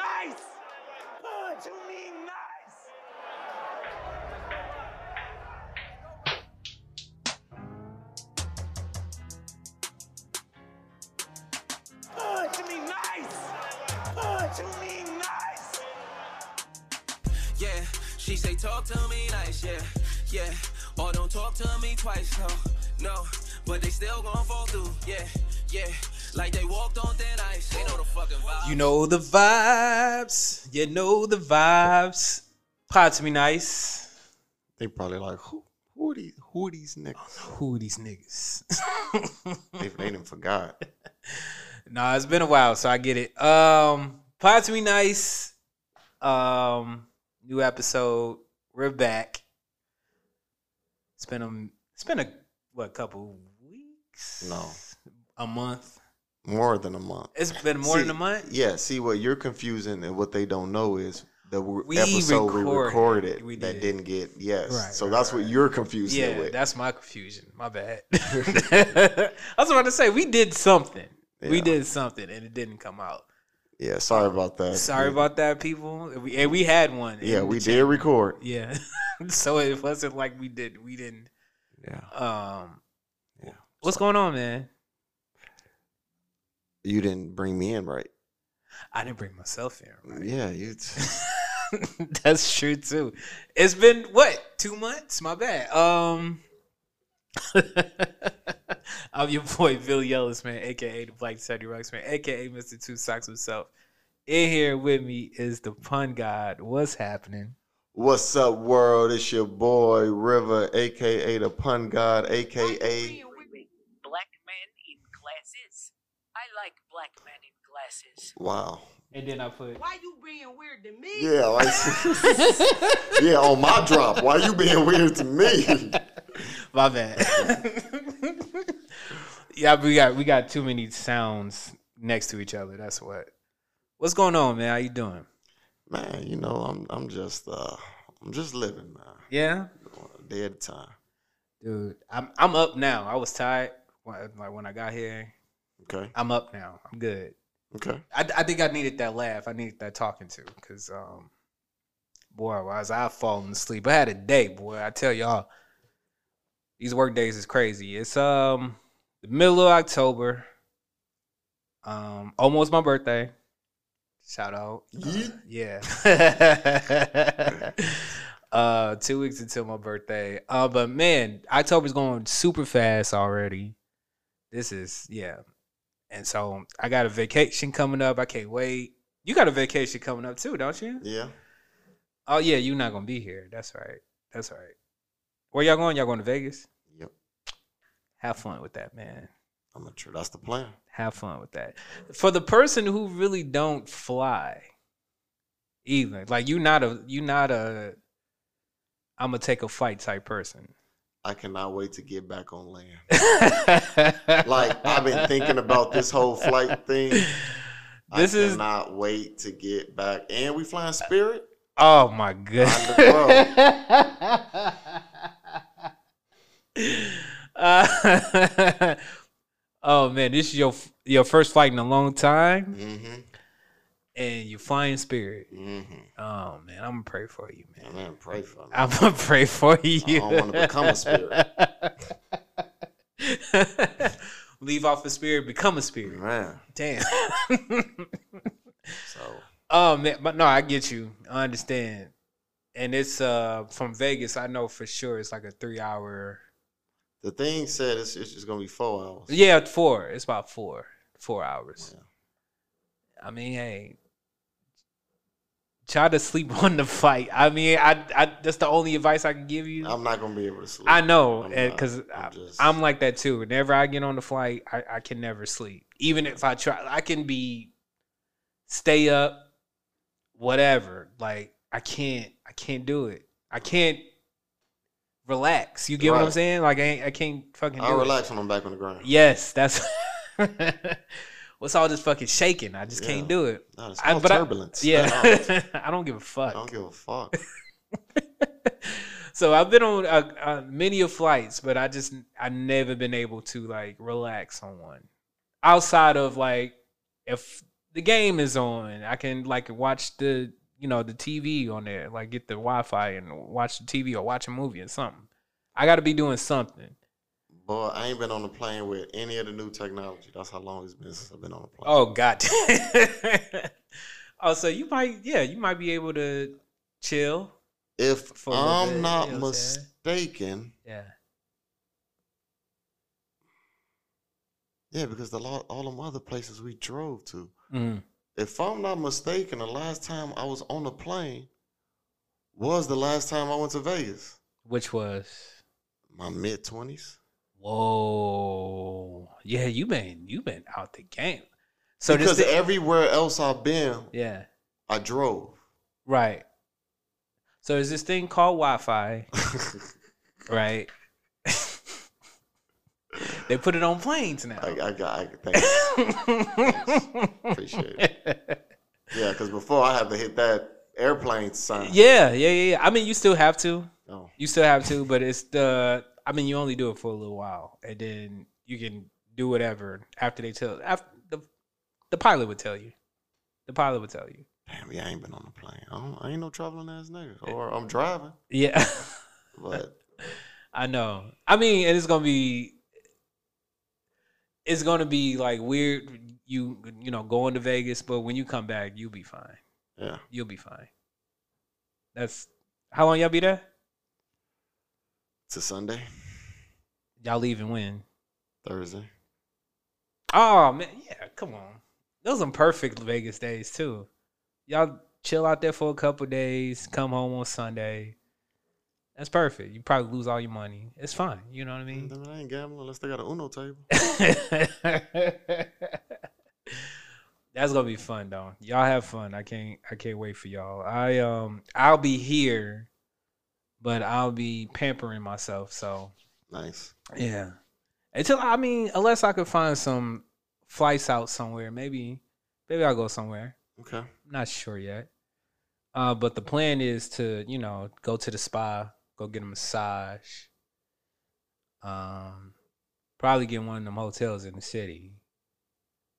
nice. Punch to me nice. Punch me nice. Punch to me nice. Yeah, she say talk to me nice, yeah, yeah. Or don't talk to me twice, no, no. But they still gon' fall through, yeah, yeah. Like they walked on thin ice. They know the fucking vibe. You know the vibes. You know the vibes. Pod to me nice. They probably like who who are these who are these niggas? Who are these niggas? They they done forgot. nah, it's been a while, so I get it. Um, Pod to me nice. Um, new episode. We're back. It's been a it's been a what couple weeks? No. a month. More than a month. It's been more See, than a month. Yeah, see what you're confusing and what they don't know is the We episode we recorded. recorded We that did. didn't get yes. Right, so right, that's right. what you're confusing Yeah, with. that's my confusion. My bad. I was about to say we did something. We did something and it didn't come out. yeah, sorry about that. Sorry Yeah. about that, people. We, and we had one. Yeah, we chat. did record. Yeah, so it wasn't like we did. We didn't. Yeah. Um, Yeah. what's going on, man? You didn't bring me in right. I didn't bring myself in. Right? Yeah, you That's true too. It's been what two months? My bad. Um, I'm your boy Bill Yellis, man, aka the Black Teddy Rocks, man, aka Mr. Two Socks himself. In here with me is the pun god. What's happening? What's up, world? It's your boy River, aka the Pun God, aka black men in glasses. I like black men in glasses. Wow. And then I put Why you being weird to me? Yeah, like yeah, on my drop. Why you being weird to me? my bad. yeah, we got we got too many sounds next to each other. That's what. What's going on, man? How you doing? Man, you know, I'm I'm just uh I'm just living, man. Yeah. A day at a time. Dude, I'm I'm up now. I was tired when, like when I got here. Okay. I'm up now. I'm good. Okay. I, I think I needed that laugh. I needed that talking to because um, boy, was I falling asleep. I had a day, boy. I tell y'all, these work days is crazy. It's um the middle of October. Um, almost my birthday. Shout out. Uh, yeah. uh, two weeks until my birthday. Uh, but man, October's going super fast already. This is yeah. And so I got a vacation coming up. I can't wait. You got a vacation coming up too, don't you? Yeah. Oh yeah, you're not gonna be here. That's right. That's right. Where y'all going? Y'all going to Vegas? Yep. Have fun with that, man. I'm not sure that's the plan. Have fun with that. For the person who really don't fly, either like you're not a you're not a I'm gonna take a fight type person. I cannot wait to get back on land. Like I've been thinking about this whole flight thing. This I is cannot wait to get back. And we flying Spirit. oh my god. Uh, oh man, this is your your first flight in a long time, Mm-hmm. And you're flying Spirit. Mm-hmm. Oh man, I'm gonna pray for you, man. Man, pray for me. I'm gonna pray for you. don't wanna become a spirit. Leave off a spirit, become a spirit. Man. Damn. So oh man, but no, I get you. I understand. And it's uh from Vegas. I know for sure it's like a three hour. the thing said it's, it's just gonna be four hours. Yeah, four. It's about four, four hours. Yeah. I mean, hey, try to sleep on the flight. I mean, I, I that's the only advice I can give you. I'm not gonna be able to sleep. I know, I'm because I'm I'm like that too. Whenever I get on the flight, I, I can never sleep. Even if I try, I can be stay up, whatever. Like I can't, I can't do it. I can't relax. You get what I'm saying? Like I, ain't, I can't fucking. I'll do relax when I'm back on the ground. Yes, that's. What's all this fucking shaking? I just can't do it. No, it's I- but I- turbulence. yeah, I don't give a fuck. I don't give a fuck. so I've been on uh, uh, many of flights, but I just I never been able to like relax on one. Outside of like if the game is on. I can like watch the you know the TV on there, like get the Wi-Fi and watch the TV or watch a movie or something. I got to be doing something. Boy, I ain't been on a plane with any of the new technology. That's how long it's been since I've been on a plane. Oh God. oh, so you might yeah you might be able to chill. if I'm bit, not you know what I'm saying? mistaken, Yeah. yeah, because the lot, all them other places we drove to. Mm. If I'm not mistaken, the last time I was on a plane was the last time I went to Vegas. Which was My mid twenties. Whoa yeah you been you been out the game. So because this everywhere else I've been, yeah I drove. right. So there's this thing called Wi-Fi, right? they put it on planes now. I, I got. I, thank you. Appreciate it. Yeah, because before I had to hit that airplane sign. Yeah, yeah, yeah, yeah. I mean, you still have to. Oh, You still have to, but it's the. I mean, you only do it for a little while, and then you can do whatever after they tell. After the the pilot would tell you. The pilot would tell you. damn! Yeah, I ain't been on a plane. I, don't, I ain't no traveling ass nigga. Or I'm driving, Yeah, but I know. I mean, and it's gonna be. It's gonna be like weird. You you know going to Vegas, but when you come back, you'll be fine. yeah, You'll be fine. That's how long y'all be there? To Sunday, Y'all leaving when? Thursday. Oh man, yeah, come on. Those are perfect Vegas days too. Y'all chill out there for a couple days, come home on Sunday. That's perfect. You probably lose all your money. It's fine. You know what I mean? I ain't gambling unless they got a Uno table. That's gonna be fun though. Y'all have fun. I can't I can't wait for y'all. I um I'll be here, but I'll be pampering myself. So Nice. yeah. Until I mean, unless I could find some flights out somewhere, maybe maybe I'll go somewhere. Okay. I'm not sure yet. Uh, but the plan is to, you know, go to the spa, go get a massage. Um, probably get one of them hotels in the city.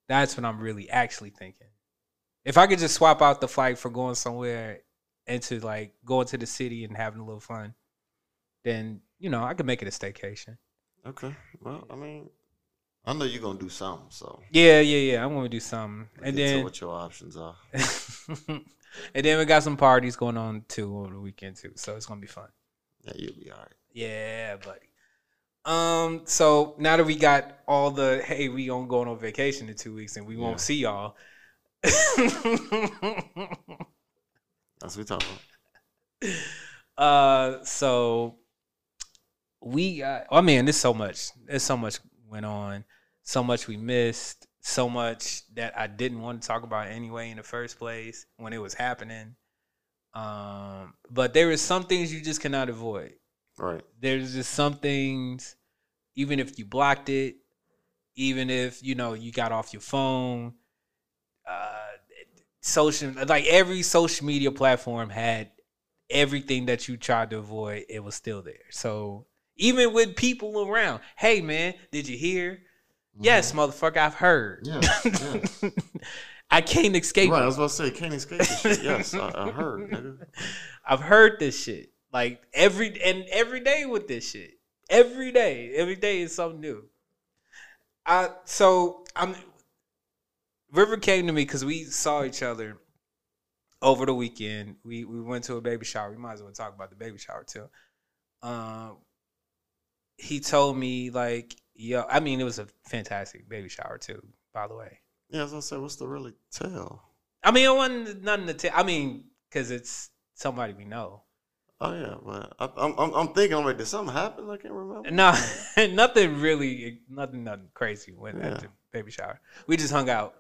That's what I'm really actually thinking. If I could just swap out the flight for going somewhere into like going to the city and having a little fun, then you know I could make it a staycation. Okay. Well, I mean, I know you're gonna do something, so Yeah, yeah, yeah. I'm gonna do something, and then what your options are. and then we got some parties going on too over the weekend too, so it's gonna be fun. Yeah, you'll be all right. Yeah, buddy. Um, so now that we got all the hey, we gonna go on vacation in two weeks and we won't see y'all. That's what we talking about. uh, so we got. I mean, there's so much. There's so much went on. So much we missed. So much that I didn't want to talk about anyway in the first place when it was happening. Um, but there is some things you just cannot avoid. Right. there's just some things even if you blocked it even if you know you got off your phone uh social like every social media platform had everything that you tried to avoid it was still there so even with people around hey man did you hear mm-hmm. yes motherfucker i've heard Yeah, yeah. i can't escape Right. I was about to say, can't escape this shit. Yes, I, I heard, nigga. I've heard this shit like every and every day with this shit. Every day, every day is something new. I so I'm River came to me because we saw each other over the weekend. We we went to a baby shower. We might as well talk about the baby shower too. Um, he told me like, yo, I mean, it was a fantastic baby shower too. By the way, Yeah, as I said, what's the really tell? I mean, it wasn't nothing to tell. I mean, because it's somebody we know. Oh yeah, but I, I'm, I'm I'm thinking, I'm like, did something happen? I can't remember. No, nothing really, nothing, nothing crazy went Yeah. at the baby shower. We just hung out.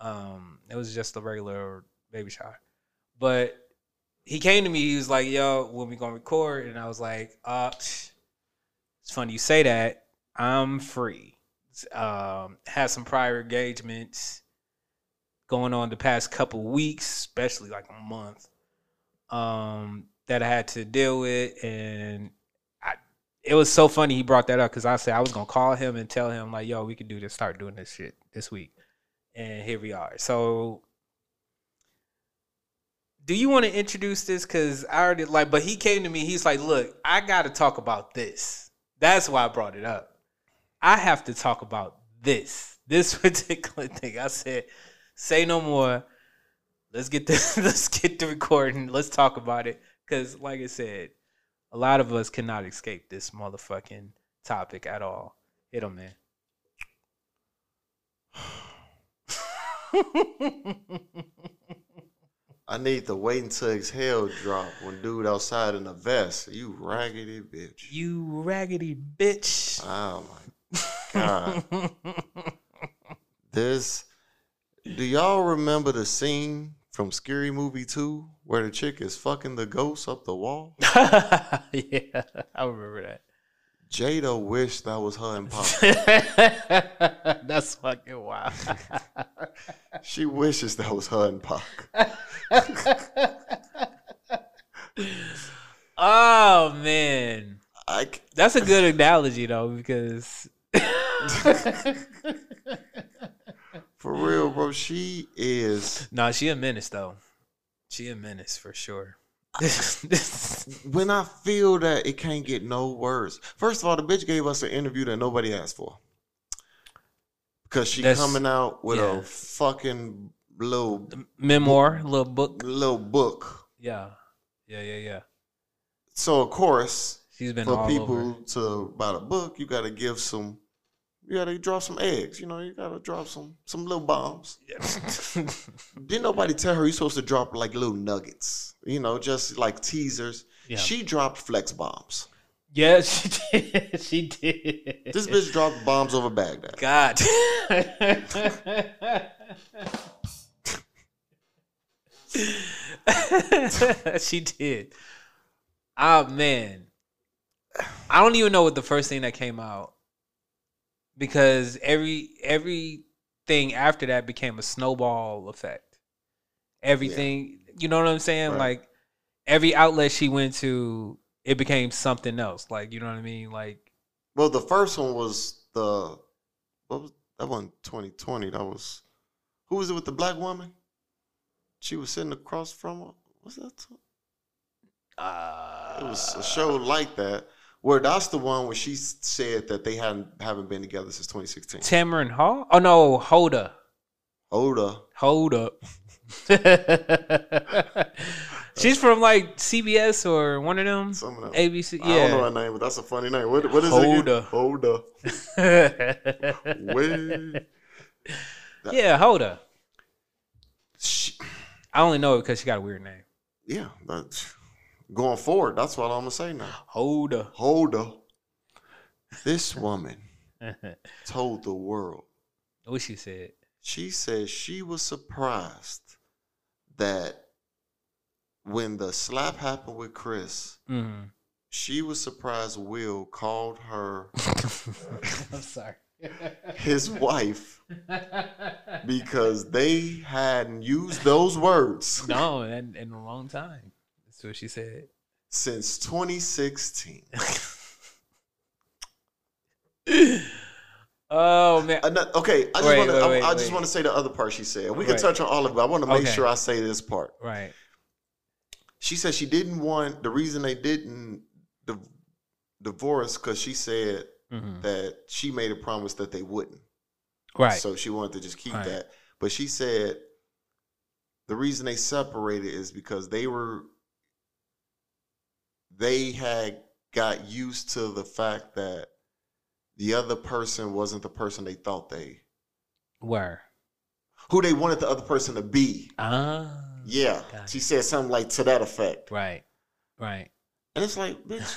Um, it was just a regular baby shower, but he came to me. He was like, "Yo, when we gonna record?" And I was like, "Uh, it's funny you say that. I'm free. Um, had some prior engagements going on the past couple weeks, especially like a month. Um, that I had to deal with, and it was so funny he brought that up because I said I was gonna call him and tell him like, "Yo, we could do this, start doing this shit this week," and here we are. So, do you want to introduce this? Because I already like, but he came to me. He's like, "Look, I got to talk about this." That's why I brought it up. I have to talk about this, this particular thing. I said, "Say no more. Let's get the let's get the recording. Let's talk about it." Because, like I said, a lot of us cannot escape this motherfucking topic at all. Hit him, man. I need to wait until exhale drop when dude outside in a vest. You raggedy bitch. you raggedy bitch. Oh my god. This do y'all remember the scene from Scary Movie 2 where the chick is fucking the ghost up the wall? yeah, I remember that. Jada wished that was her and Pop. That's fucking wild. She wishes that was her and Pac. oh man, I c- that's a good analogy though because for real, bro. She is. no, she a menace though. She a menace for sure. When I feel that it can't get no worse. First of all, the bitch gave us an interview that nobody asked for. Because she That's- coming out with yeah. a fucking little Memoir, little book. little book. Yeah, yeah, yeah, yeah. So of course, She's been for people over. to buy the book, you gotta give some you gotta drop some eggs, you know, you gotta drop some some little bombs. Didn't nobody tell her you're supposed to drop like little nuggets, you know, just like teasers. Yeah. She dropped flex bombs. yeah, she did. She did. This bitch dropped bombs over Baghdad. God. she did. Oh man. I don't even know what the first thing that came out because every everything after that became a snowball effect. Everything, you know what I'm saying? Right. Like every outlet she went to, it became something else. Like, you know what I mean? Like Well, the first one was the what was that one 2020. That was who was it with the black woman? She was sitting across from her. What's that? uh, It was a show like that. Where that's the one where she said that they hadn't haven't been together since 2016. Tamron Hall? Oh no, Hoda. Hold up. Hold up. She's from like CBS or one of them. Some of them. ABC. I don't know her name, but that's a funny name. What, what is it? Again? up. Hold up. Yeah, Hoda. She, I only know it because she got a weird name. yeah. But going forward, that's what I'm gonna say now. Hold up. Hold up. This woman told the world. what she said. She said she was surprised that when the slap happened with Chris, Mm. she was surprised Will called her I'm sorry. his wife because they hadn't used those words no, in, in a long time. That's what she said. since 2016. Oh man. Ano- Okay, I just want to. I, I just want to say the other part she said. We can Right. touch on all of it. I want to make Okay. sure I say this part. Right. She said she didn't want the reason they didn't div- divorce because she said Mhm. that she made a promise that they wouldn't. Right. So she wanted to just keep Right. that. But she said the reason they separated is because they were they had got used to the fact that the other person wasn't the person they thought they were. who they wanted the other person to be. Ah. Yeah. She said something like to that effect. Right. Right. And it's like, bitch,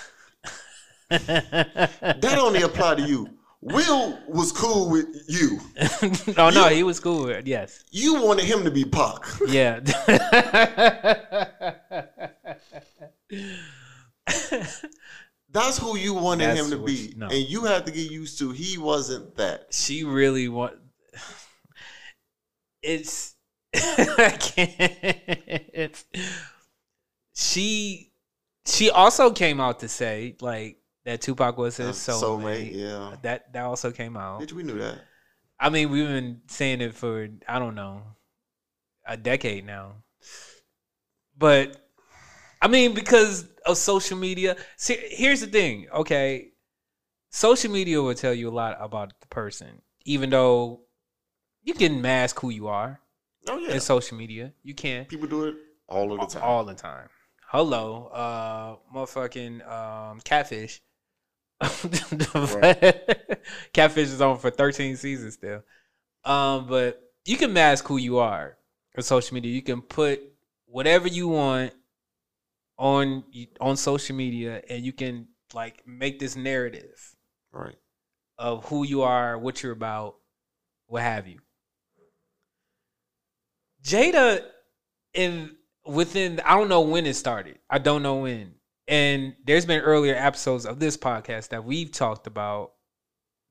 that only apply to you. Will was cool with you. oh no, he was cool. with it, Yes. You wanted him to be Pac. Yeah. That's who you wanted That's him to be. you- no. And you had to get used to he wasn't that. she really want. It's. I can't. She. She also came out to say like that Tupac was his Uh, soulmate. yeah. That that also came out. We knew that. I mean, we've been saying it for I don't know a decade now. But I mean, because of social media. See, here's the thing. Okay, social media will tell you a lot about the person, even though you can mask who you are Oh yeah. in social media. You can People do it all of the time. all the time. Hello, uh, motherfucking um, catfish. catfish is on for 13 seasons still. Um, but you can mask who you are on social media. You can put whatever you want on on social media, and you can like make this narrative Right. of who you are, what you're about, what have you. Jada in within I don't know when it started. I don't know when. And there's been earlier episodes of this podcast that we've talked about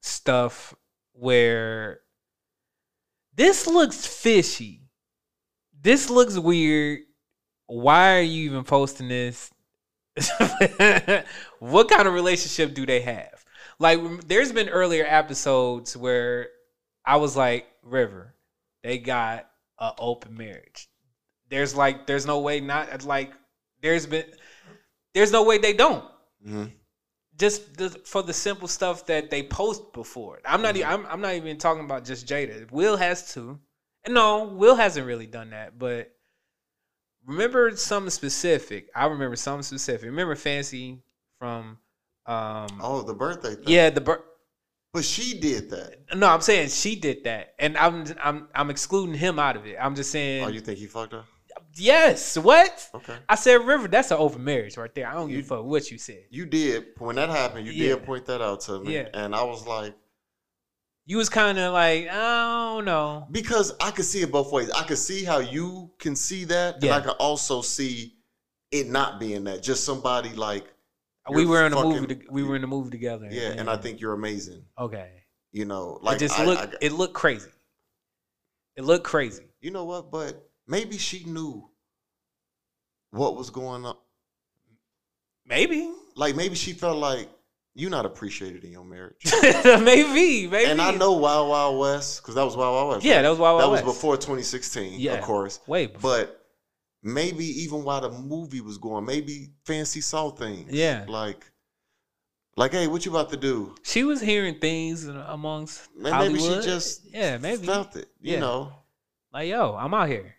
stuff where this looks fishy. This looks weird. Why are you even posting this? what kind of relationship do they have? Like, there's been earlier episodes where I was like, River, they got an open marriage. There's like, there's no way not like, there's been, there's no way they don't. hmm Just the, for the simple stuff that they post before. I'm not. e- I'm, I'm not even talking about just Jada. Will has to. And no, Will hasn't really done that. But remember something specific. I remember something specific. Remember Fancy from. Um, Oh, the birthday thing. yeah, the bir- But she did that. no, I'm saying she did that, and I'm I'm I'm excluding him out of it. I'm just saying Oh, you think he fucked her? yes. What Okay. I said, River, that's an open marriage right there. I don't give a fuck what you said. You did when that happened. You Yeah. did point that out to me, Yeah. and I was like, You was kind of like, I don't know. because I could see it both ways. I could see how you can see that, and Yeah. I could also see it not being that. Just somebody like, we were in a movie. To, we were in a movie together. yeah, and I think you're amazing. okay. You know, Like it just I-. I- it looked crazy. It looked crazy. you know what? But maybe she knew what was going on. Maybe. Like maybe she felt like you're not appreciated in your marriage. maybe. Maybe. and I know Wild Wild West because that was Wild Wild West. Yeah, right? that was Wild Wild West. That was before 2016, Yeah. of course. Wait. But maybe even while the movie was going, maybe Fancy saw things. Yeah. Like, like, hey, what you about to do? she was hearing things amongst Man, maybe she Hollywood. just yeah, maybe felt it. You Yeah. know, like yo, I'm out here.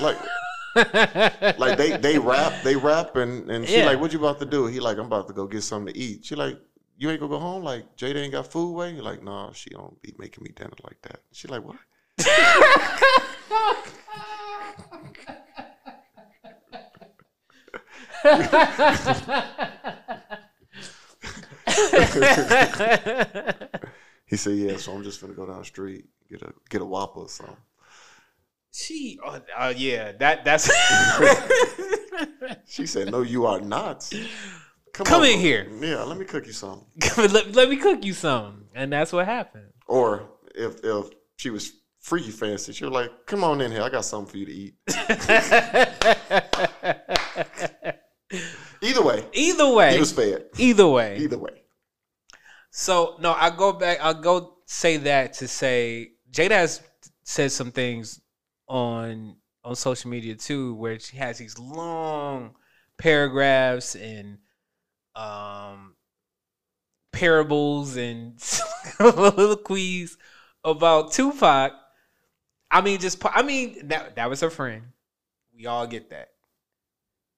like, like they they rap, they rap, and and she Yeah. like, what you about to do? He like, I'm about to go get something to eat. She like. You ain't gonna go home? Like Jada ain't got food way? You're like, no, she don't be making me dinner like that. She like, what? He said, yeah. So I'm just gonna go down the street get a get a whopper or something. She. Oh, uh, yeah. That that's. She said, "No, you are not. Come, Come in over. here. Yeah, let me cook you something." let, let me cook you some, and that's what happened. Or if if she was freaky fancy, she was like, "Come on in here. I got something for you to eat." Either way, Either way, he was fed. either way. Either way, So no, I go back. I'll go say that to say Jada has said some things on on social media too, where she has these long paragraphs and um parables and soliloquies about Tupac. I mean, just I mean that that was her friend. We all get that.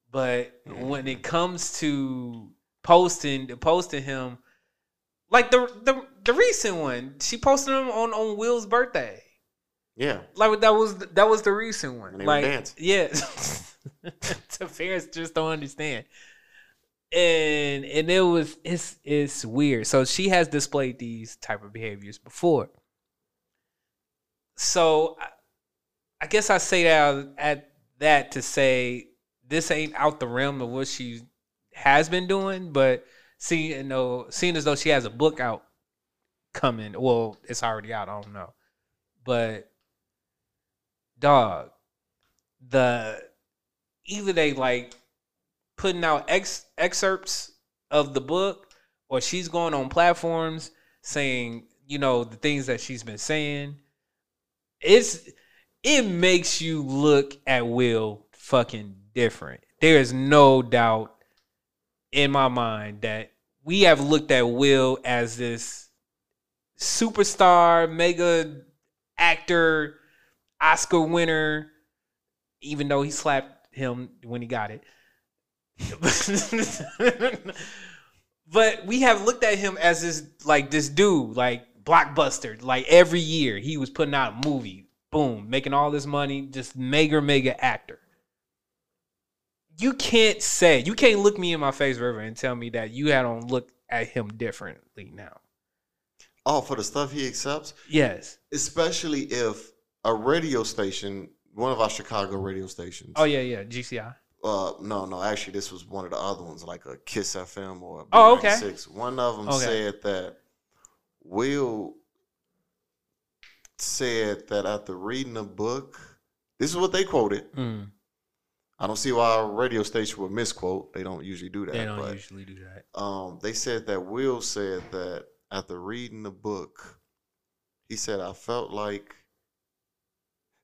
But when it comes to posting posting him like the the the recent one, she posted him on on Will's birthday. Yeah. Like that was that was the recent one. And they were like dancing. yeah, the parents just don't understand. And and it was it's it's weird. So she has displayed these type of behaviors before. So I, I guess I say that at that to say this ain't out the realm of what she has been doing, but seeing though seeing as though she has a book out coming, well, it's already out. I don't know, but dog, the either they like putting out ex excerpts of the book, or she's going on platforms saying you know, the things that she's been saying, it's it makes you look at Will fucking different. There is no doubt in my mind that we have looked at Will as this superstar, mega actor, Oscar winner, even though he slapped him when he got it. but we have looked at him as this like this dude, like blockbuster. Like every year he was putting out a movie, boom, making all this money, just mega mega actor. You can't say you can't look me in my face, River, and tell me that you don't look at him differently now. Oh, for the stuff he accepts, Yes. especially if a radio station, one of our Chicago radio stations. Oh yeah, yeah. GCI. Uh, no, no. Actually, this was one of the other ones, like a Kiss FM or a Oh, okay. B96. One of them Okay. said that Will said that after reading a book, this is what they quoted. Mm, I don't see why a radio station would misquote. They don't usually do that. they don't but usually do that. um, they said that Will said that after reading the book, he said, I felt like,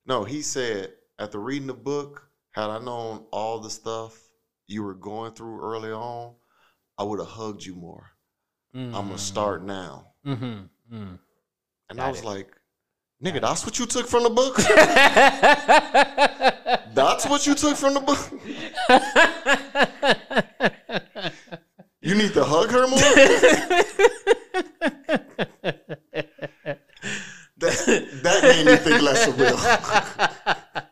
no, he said, after reading the book, had I known all the stuff you were going through early on, I would have hugged you more. I'm going to start now. Mm-hmm. Mm. And Got I was it. like, nigga, that's what you took from the book? that's what you took from the book? You need to hug her more? that, that made me think less of Will.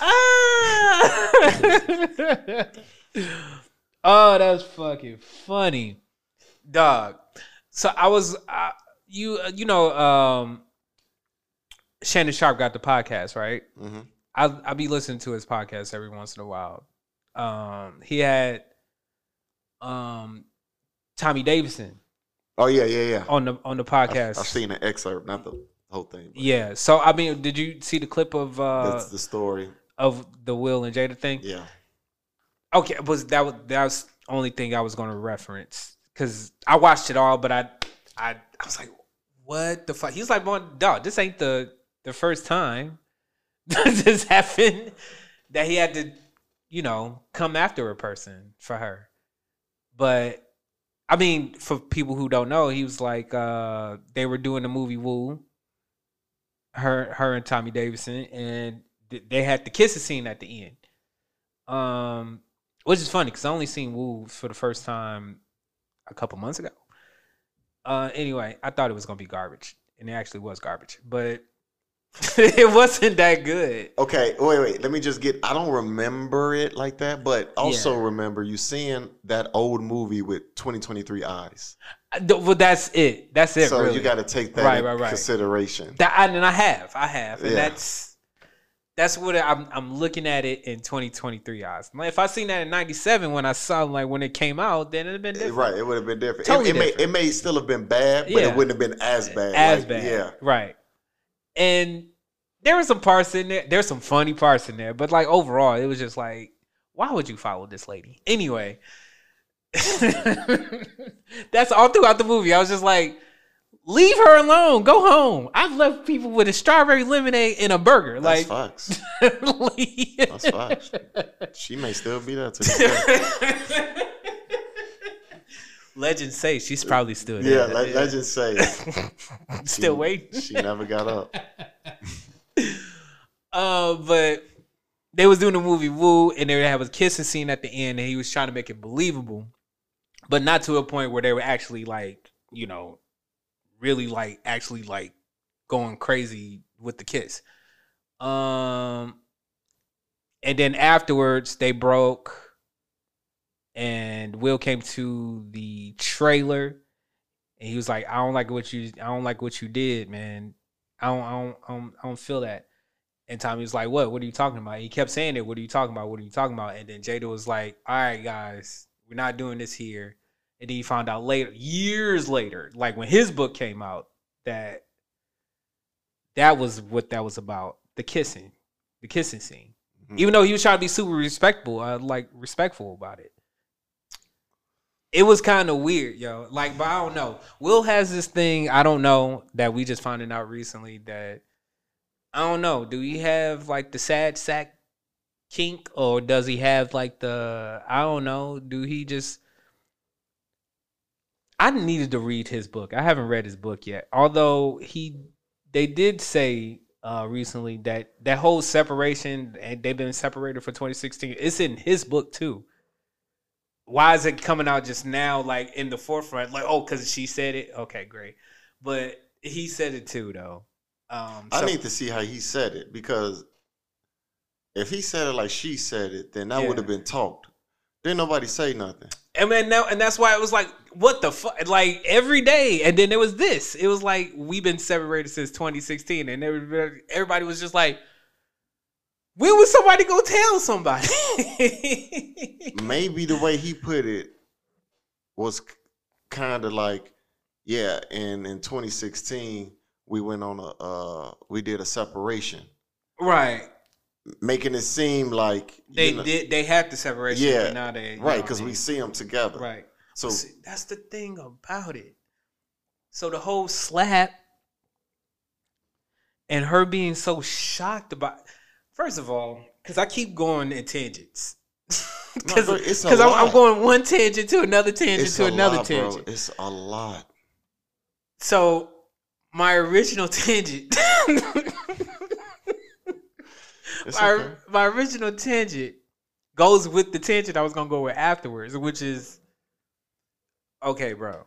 Ah! oh, that's fucking funny, dog. So I was, uh, you, uh, you know, um, Shannon Sharpe got the podcast, right? Mhm. I I be listening to his podcast every once in a while. Um, he had um Tommy Davidson Oh yeah, yeah, yeah. on the on the podcast. I've seen an excerpt, not the whole thing. Yeah. So I mean, did you see the clip of uh that's the story. of the Will and Jada thing? Yeah. Okay, was that was that was only thing I was going to reference because I watched it all, but I I I was like, what the fuck? He's like, "Well, dog, this ain't the the first time this happened that he had to, you know, come after a person for her." But I mean, for people who don't know, he was like, uh they were doing the movie Woo, her her and Tommy Davidson, and th- they had the kissing scene at the end. Um, which is funny because I only seen Woo for the first time a couple months ago. Uh, anyway, I thought it was gonna be garbage, and it actually was garbage, but it wasn't that good. Okay, wait, wait. Let me just get. I don't remember it like that, but also Yeah. remember you seeing that old movie with 2023 eyes. Uh, th- Well, that's it. That's it. so really. you got to take that Right, in right, right. consideration. that, I, and I have, I have, and Yeah. that's that's what I'm. I'm looking at it in 2023 eyes. Like, if I seen that in '97 when I saw like when it came out, then it'd been different. Right, it would have been different. Totally it, it may it may still have been bad, but Yeah. it wouldn't have been as bad. as Like, bad. Yeah. Right. And there were some parts in there. There's some funny parts in there, but like overall, it was just like, why would you follow this lady? Anyway, that's all throughout the movie. I was just like, leave her alone. Go home. I've left people with a strawberry lemonade and a burger. That's like, leave- That's facts. She may still be there to this day. Legends say she's probably still Yeah, there. let, let's just say still she- waiting. She never got up. Uh, but they was doing the movie Woo, and they have a kissing scene at the end, and he was trying to make it believable, but not to a point where they were actually like, you know, really like actually like going crazy with the kiss. Um, and then afterwards they broke, and Will came to the trailer, and he was like, "I don't like what you, I don't like what you did, man. I don't, I don't, I don't, I don't feel that." And Tommy was like, "What? What are you talking about?" He kept saying it. What are you talking about? What are you talking about? And then Jada was like, "All right, guys, we're not doing this here." And then he found out later, years later, like when his book came out, that that was what that was about the kissing, the kissing scene. Mhm. Even though he was trying to be super respectful, uh, like respectful about it. It was kind of weird, yo. Like, but I don't know. Will has this thing. I don't know that we just finding out recently that I don't know. Do he have like the sad sack kink, or does he have like the I don't know? Do he just? I needed to read his book. I haven't read his book yet. Although he, they did say uh recently that that whole separation and they've been separated for 2016. It's in his book too why is it coming out just now, like in the forefront? Like, oh, because she said it. Okay, great. But he said it too, though. Um, I need to see how he said it because if he said it like she said it, then that Yeah. would have been talked. Didn't nobody say nothing. And then now, and that's why it was like, what the fuck? Like every day, and then there was this. It was like we've been separated since 2016, and everybody, everybody was just like, when was somebody go tell somebody? Maybe the way he put it was kind of like, yeah, and in 2016 we went on a uh we did a separation, right? making it seem like They know- did. They had the separation. Yeah, now they right because we see them together. right. So See, that's the thing about it. So the whole slap and her being so shocked about first of all, because I keep going in tangents. Because a I'm, I'm going one tangent to another tangent it's to another lot, bro. tangent. It's a lot. So my original tangent, my, okay. my original tangent goes with the tangent I was gonna go with afterwards, which is okay, bro.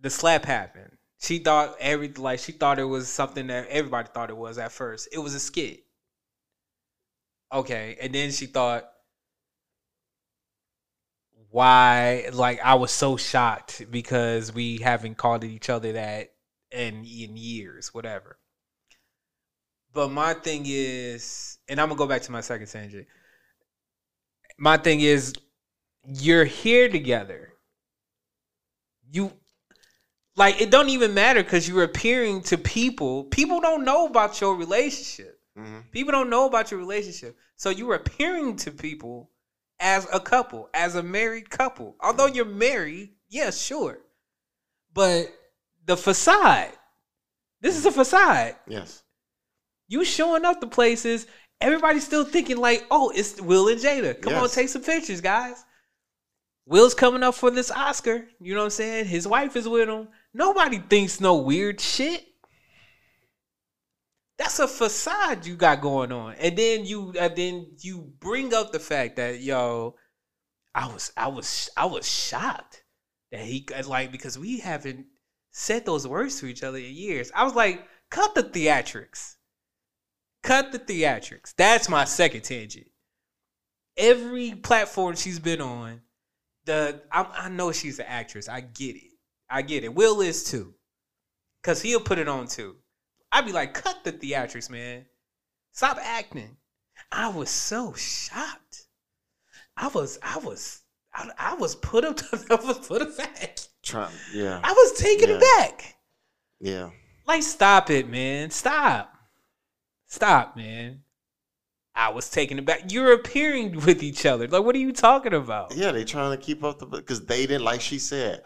The slap happened. She thought every like she thought it was something that everybody thought it was at first. It was a skit. Okay, and then she thought why like I was so shocked because we haven't called each other that in in years, whatever. But my thing is, and I'm gonna go back to my second tangent. My thing is, you're here together. You like it don't even matter because you're appearing to people. People don't know about your relationship. Mhm. People don't know about your relationship. So you're appearing to people as a couple, as a married couple. Although you're married, yeah, sure. But the facade, this is a facade. Yes. You showing up to places, everybody's still thinking like, oh, it's Will and Jada. Come on, take some pictures, guys. Will's coming up for this Oscar. You know what I'm saying? His wife is with him. Nobody thinks no weird shit. That's a facade you got going on. And then you and then you bring up the fact that yo, I was I was I was shocked that he like because we haven't said those words to each other in years. I was like, cut the theatrics. Cut the theatrics. That's my second tangent. Every platform she's been on, the I, I know she's an actress. I get it. I get it. Will is too, cause he'll put it on too. I'd be like, cut the theatrics, man. Stop acting. I was so shocked. I was, I was, I, I was put up. I was put aback. Trying. Yeah. I was taken Yeah. aback. Yeah. Like, stop it, man. Stop. Stop, man. I was taken aback. You're appearing with each other. Like, what are you talking about? Yeah, they trying to keep up the because they didn't like she said.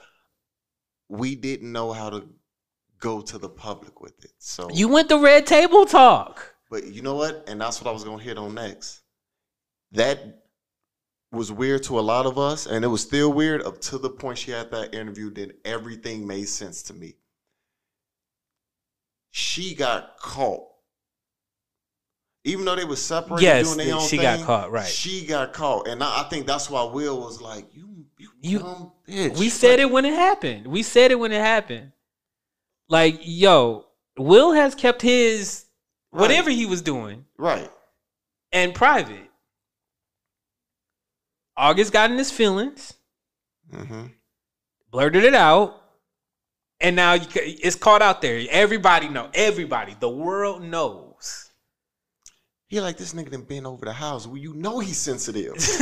We didn't know how to go to the public with it. So You went the red table talk. But you know what? And that's what I was gonna hit on next. That was weird to a lot of us, and it was still weird up to the point she had that interview. Then everything made sense to me. She got caught, even though they were separated. Yes, doing their own she got caught, right. She got caught, and I, I think that's why Will was like, "You, you, You- dumb bitch." We said it when it happened. We said it when it happened. Like, yo, Will has kept his whatever he was doing right. and private. August got in his feelings, hmm blurted it out, and now you, it's caught out there. Everybody know. Everybody, the world knows. He like this nigga done been over the house. Well, you know he's sensitive.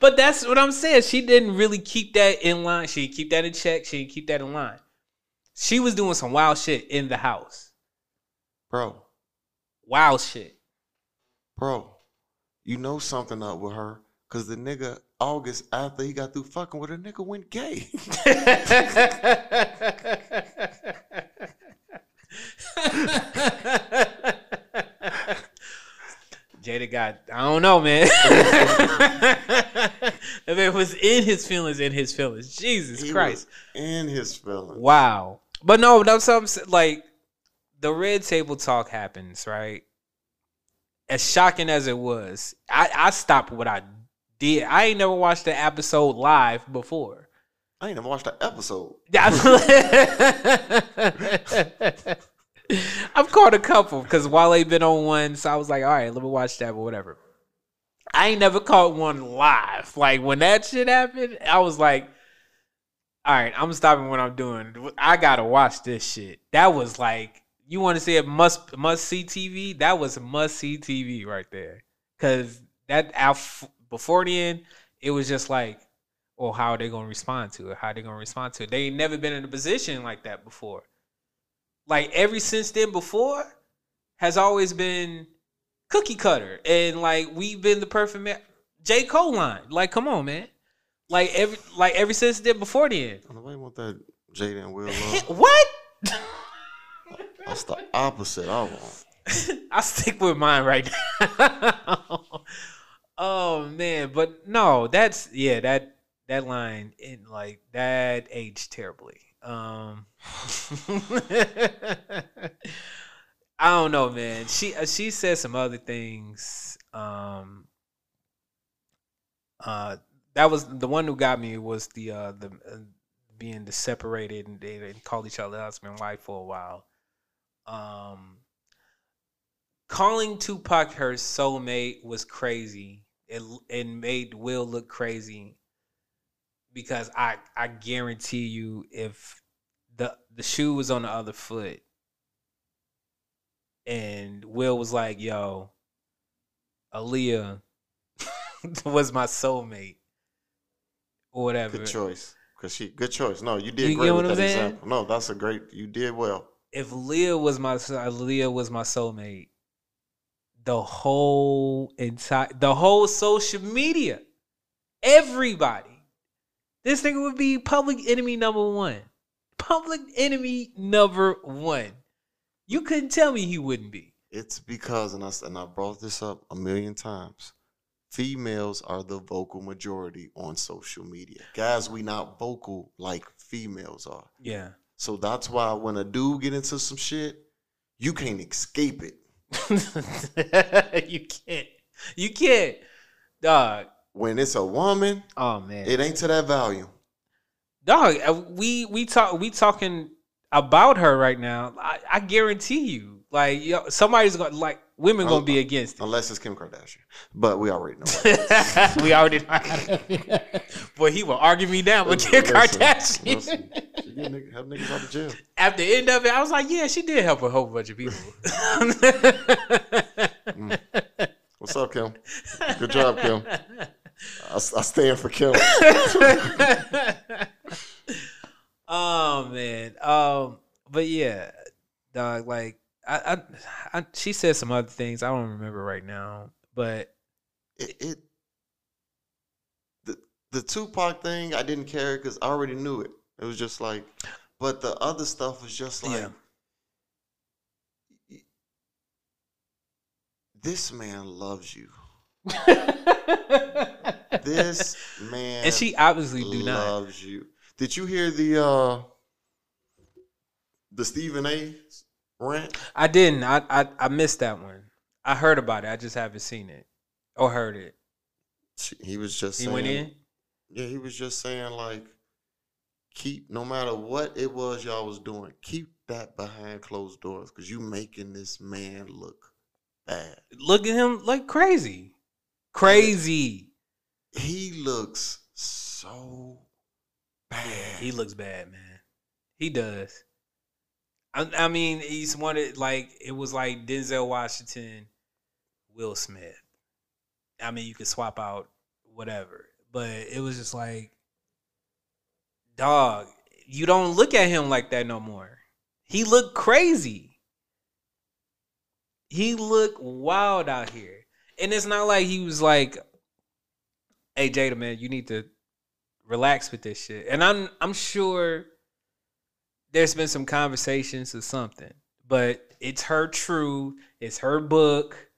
but that's what I'm saying. She didn't really keep that in line. She didn't keep that in check. She didn't keep that in line. She was doing some wild shit in the house. Bro, Wild shit. bro, you know something up with her. Cause the nigga August after he got through fucking with a nigga went gay. Jada got I don't know, man. if it was in his feelings, in his feelings. Jesus He Christ. in his feelings. Wow. But no, that's what like the red table talk happens, right? As shocking as it was, I, I stopped what I did. I ain't never watched the episode live before. I ain't never watched that episode. I've caught a couple because Wale been on one, so I was like, all right, let me watch that, but whatever. I ain't never caught one live. Like when that shit happened, I was like, all right, I'm stopping what I'm doing. I gotta watch this shit. That was like, you want to say it must must see TV? That was must see TV right there. Cause that before the end, it was just like, well, how are they gonna respond to it? How are they gonna respond to it? They ain't never been in a position like that before. Like every since then before has always been cookie cutter, and like we've been the perfect man. J Cole line, like come on, man. Like every like every since then before then. Nobody want that Jada and Will love. what? That's the opposite I want. I stick with mine right now. oh man, but no, that's yeah, that that line in like that aged terribly. Um I don't know, man. She uh, she said some other things. Um uh that was the one who got me was the uh the uh, being the separated and they, they called each other husband and wife for a while. Um calling Tupac her soulmate was crazy. It it made Will look crazy because I I guarantee you if the the shoe was on the other foot and Will was like, "Yo, Aaliyah was my soulmate." Or whatever. Good choice. Cause she good choice. No, you did You great with what I'm that saying? example. No, that's a great. You did well. if Leah was my uh, Leah was my soulmate, the whole entire the whole social media, everybody, this nigga would be public enemy number one. Public enemy number one. You couldn't tell me he wouldn't be. It's because, and I and I brought this up a million times. Females are the vocal majority on social media. Guys, we not vocal like females are. Yeah. So that's why when a dude get into some shit, you can't escape it. you can't. You can't. Dog. When it's a woman, Oh man. it ain't to that value. dog uh, we we talk we talking about her right now i, I guarantee you like yo, somebody's gonna like women gonna be against it. Unless it's Kim Kardashian. But we already know. we already know boy he will argue me down with Kim Kardashian listen. She help niggas out of jail. at the end of it I was like yeah she did help a whole bunch of people What's up, Kim? Good job, Kim. I, I stand for Kim. oh man um but yeah dog like I, I i she said some other things i don't remember right now but It, it the the Tupac thing, I didn't care because I already knew it. It was just like, but the other stuff was just like, Yeah. this man loves you. This man and she obviously do not. loves you. Did you hear the uh the Stephen A rant? I didn't. I, I I missed that one. I heard about it. I just haven't seen it or heard it. He was just He saying, went in. Yeah, he was just saying like keep no matter what it was y'all was doing, keep that behind closed doors because you making this man look bad. Look at him like crazy, crazy. He looks so bad. He looks bad, man. He does. I, I mean, he's one of like it was like Denzel Washington, Will Smith. I mean, you could swap out whatever, but it was just like, dog, you don't look at him like that no more. He looked crazy. He looked wild out here, and it's not like he was like hey Jada, man, you need to relax with this shit. And I'm I'm sure there's been some conversations or something, but it's her truth, it's her book,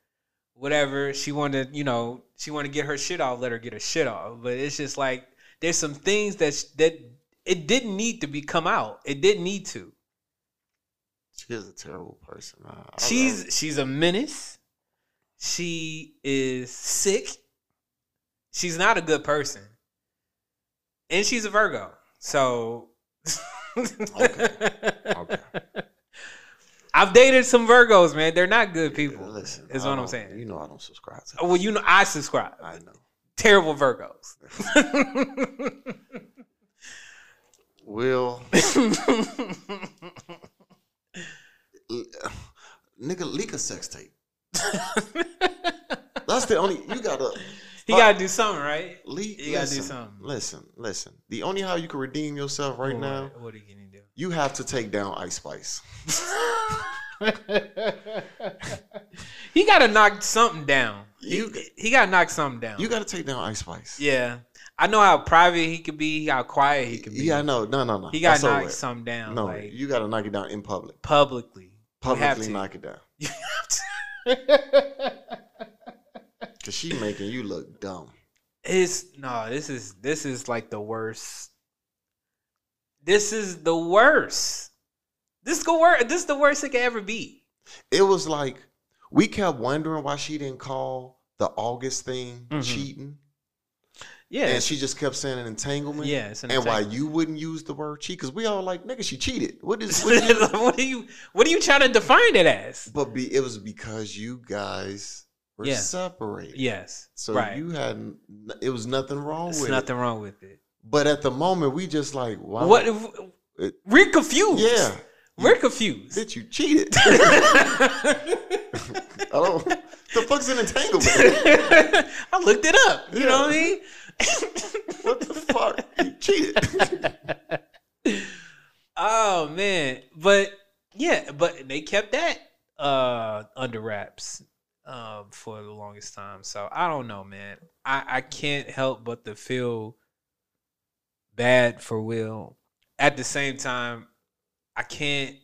whatever. She wanted, you know, she wanted to get her shit off, let her get her shit off. But it's just like there's some things that that it didn't need to be come out. It didn't need to. She is a terrible person. I- I- She's she's a menace. She is sick. She's not a good person. And she's a Virgo. So Okay. Okay. I've dated some Virgos, man. They're not good people. Listen, is I what I'm saying. You know I don't subscribe to. Well, you know I subscribe. I know. Terrible Virgos. Will nigga leak a sex tape. That's the only you gotta he gotta do something, right? leak. You gotta do something. Listen, listen. The only how you can redeem yourself right What- now, What are you gonna do? you have to take down Ice Spice. he gotta knock something down. You- he, he gotta knock something down. You gotta take down Ice Spice. yeah. I know how private he could be, how quiet he could be. Yeah, I know. No, no, no. He gotta That's knock something down. No, like you gotta knock it down in public. publicly. Publicly knock it down. You have to. Cause she making you look dumb. It's no, this is this is like the worst. This is the worst. This is the worst. This is the worst it could ever be. It was like we kept wondering why she didn't call the August thing Mhm. cheating. Yeah, And she just kept saying an entanglement. yeah. An And why you wouldn't use the word cheat? Because we all like, nigga, she cheated. What is what is what are you what are you trying to define it as? But be, it was because you guys were Yeah. separated. Yes. So right. you hadn't. It was nothing wrong There's with nothing it. wrong with it. But at the moment, we just like, why? What? It- we're confused. Yeah, We're confused. bitch, you cheated. I don't. The fuck's an entanglement? I looked it up. You know what I mean? what the fuck? You cheated. oh man, but yeah, but they kept that uh under wraps um for the longest time. So I don't know, man. I I can't help but to feel bad for Will. At the same time, I can't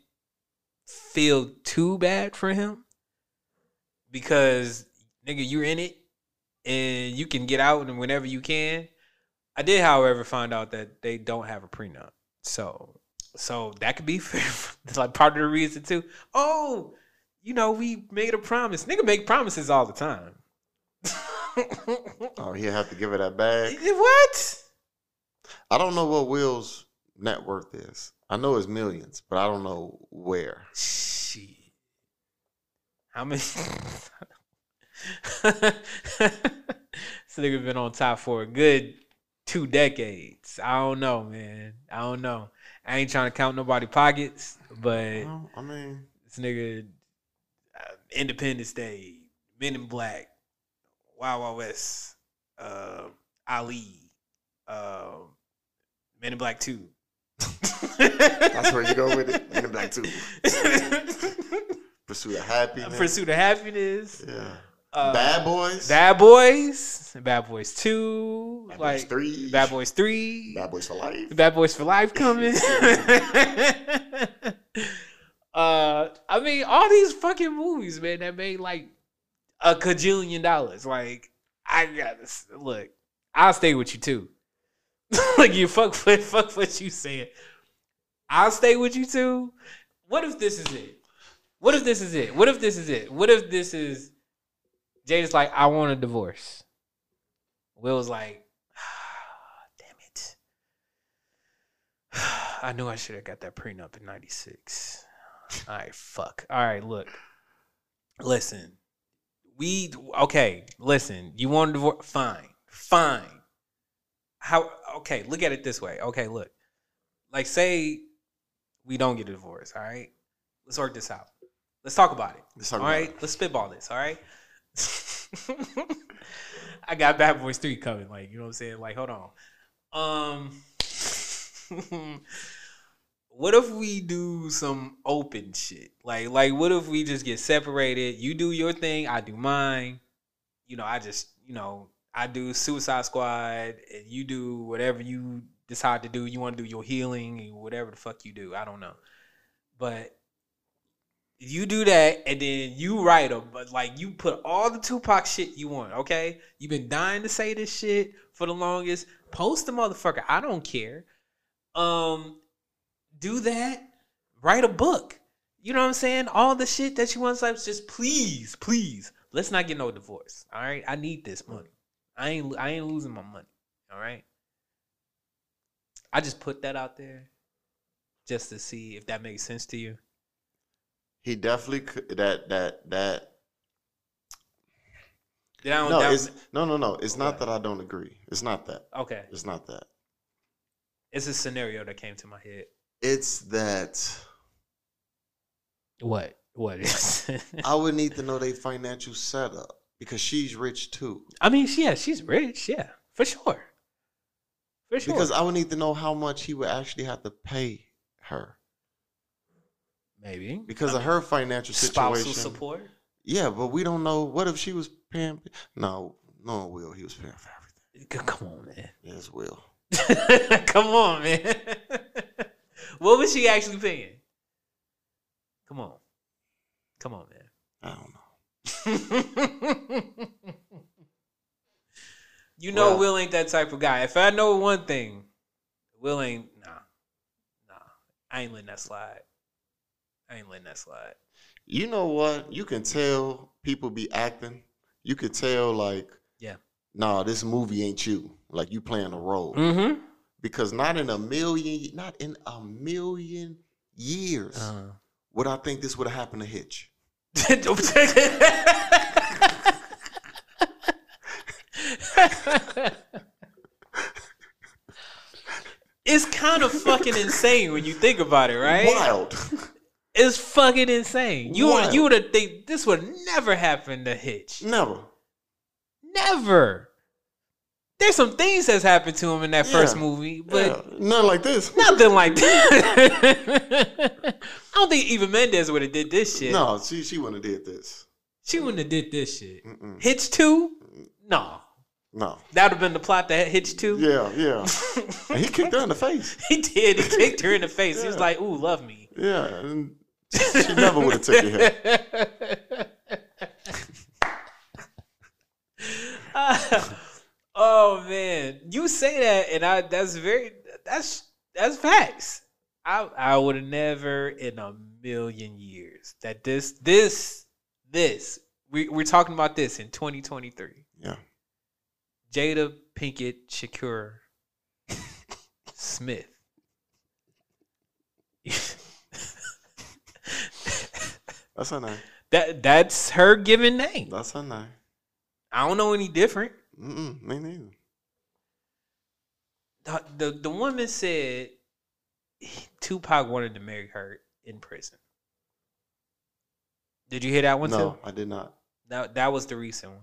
feel too bad for him because nigga, you're in it and you can get out and whenever you can. I did, however, find out that they don't have a prenup. So so that could be like part of the reason too. Oh, you know, we made a promise. Nigga make promises all the time. oh, he have to give her that bag. what? I don't know what Will's net worth is. I know it's millions, but I don't know where. Shit. How many? this nigga been on top for a good two decades. I don't know, man. I don't know. I ain't trying to count nobody pockets, but Well, I mean, this nigga, Independence Day, Men in Black, Wild Wild West, uh, Ali, uh, Men in Black Two. that's where you go with it. Men in Black Two. Pursuit of happiness. Pursuit of Happiness. Yeah. Uh, Bad Boys. Bad Boys, Bad Boys Two, Bad like Boys Three. Bad Boys Three, Bad Boys for life. Bad Boys for Life coming. uh, I mean, all these fucking movies, man, that made like a cajillion dollars. Like, I got this. Look, I'll stay with you too. like you fuck with fuck what you saying. I'll stay with you too. What if this is it? What if this is it? What if this is it? What if this is Jada's like, I want a divorce. Will's like, ah, damn it. I knew I should have got that prenup in 96. All right, fuck. All right, look. Listen. We okay, listen. You want a divorce? Fine. Fine. How okay, look at it this way. Okay, look. Like say we don't get a divorce, all right? Let's work this out. Let's talk about it. Let's talk All right, let's spitball this. All right. I got Bad Boys Three coming. Like you know what I'm saying. Like hold on. Um, what if we do some open shit? Like like what if we just get separated? You do your thing, I do mine. You know, I just you know I do Suicide Squad, and you do whatever you decide to do. You want to do your healing, and whatever the fuck you do. I don't know, but you do that, and then you write them. But like you put all the Tupac shit you want. Okay, you've been dying to say this shit for the longest. Post the motherfucker. I don't care. Um, do that. Write a book. You know what I'm saying? All the shit that you want to say, just please, please, let's not get no divorce. All right, I need this money. I ain't, I ain't losing my money. All right. I just put that out there, just to see if that makes sense to you. He definitely could, that that that. No, that- it's no, no, no. It's oh, not that I don't agree. It's not that. okay. It's not that. It's a scenario that came to my head. It's that What? What is? I would need to know their financial setup because she's rich too. I mean, yeah, she's rich. Yeah, for sure. For sure. Because I would need to know how much he would actually have to pay her maybe because I of her financial spousal situation. support. Yeah, but we don't know. What if she was paying? No, no, Will. He was paying for everything. Come on, man. Yes, Will. Come on, man. What was she actually paying? Come on. Come on, man. I don't know. you know Well- Will ain't that type of guy. If I know one thing, Will ain't nah. Nah. I ain't letting that slide. I ain't letting that slide. You know what? You can tell people be acting. You could tell like, Yeah. nah, this movie ain't you. Like you playing a role. Mm-hmm. Because not in a million, not in a million years Uh-huh. would I think this would have happened to Hitch. it's kind of fucking insane when you think about it, right? Wild. It's fucking insane. You would Wild. you would have think this would never happen to Hitch. Never. Never. There's some things that's happened to him in that first movie, but yeah, nothing like this. nothing like that. I don't think even Mendes would have did this shit. No, she she wouldn't have did this. She wouldn't have did this shit. Mm-mm. Hitch two? No. No. That would have been the plot that Hitch two. Yeah, yeah. and he kicked her in the face. he did. He kicked her in the face. He was like, "Ooh, love me." Yeah, and she never would have took your head. oh man, you say that, and I that's very that's that's facts. I I would have never in a million years that this this this we we're talking about this in 2023. Yeah. Jada Pinkett Shakur Smith. That's her name. that that's her given name. That's her name. I don't know any different. Mm-mm, me neither. the, the the woman said Tupac wanted to marry her in prison. Did you hear that one No, too? I did not. That that was the recent one.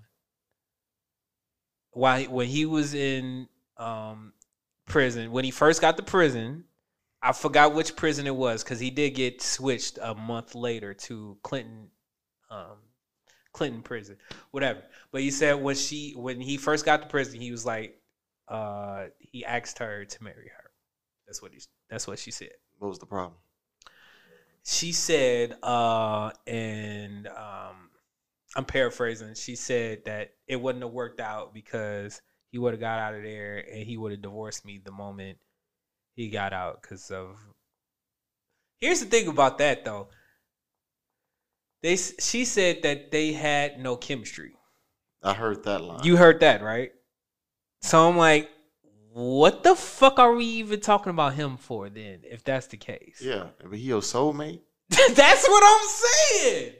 Why when he was in um prison, when he first got to prison, I forgot which prison it was because he did get switched a month later to Clinton um Clinton prison. Whatever. But he said when she when he first got to prison, he was like uh he asked her to marry her. That's what he that's what she said What was the problem? she said uh and um i'm paraphrasing she said that it wouldn't have worked out because he would have got out of there and he would have divorced me the moment he got out because of here's the thing about that though they she said that they had no chemistry I heard that line. you heard that right so i'm like what the fuck are we even talking about him for then if that's the case yeah, but he your soulmate. That's what I'm saying.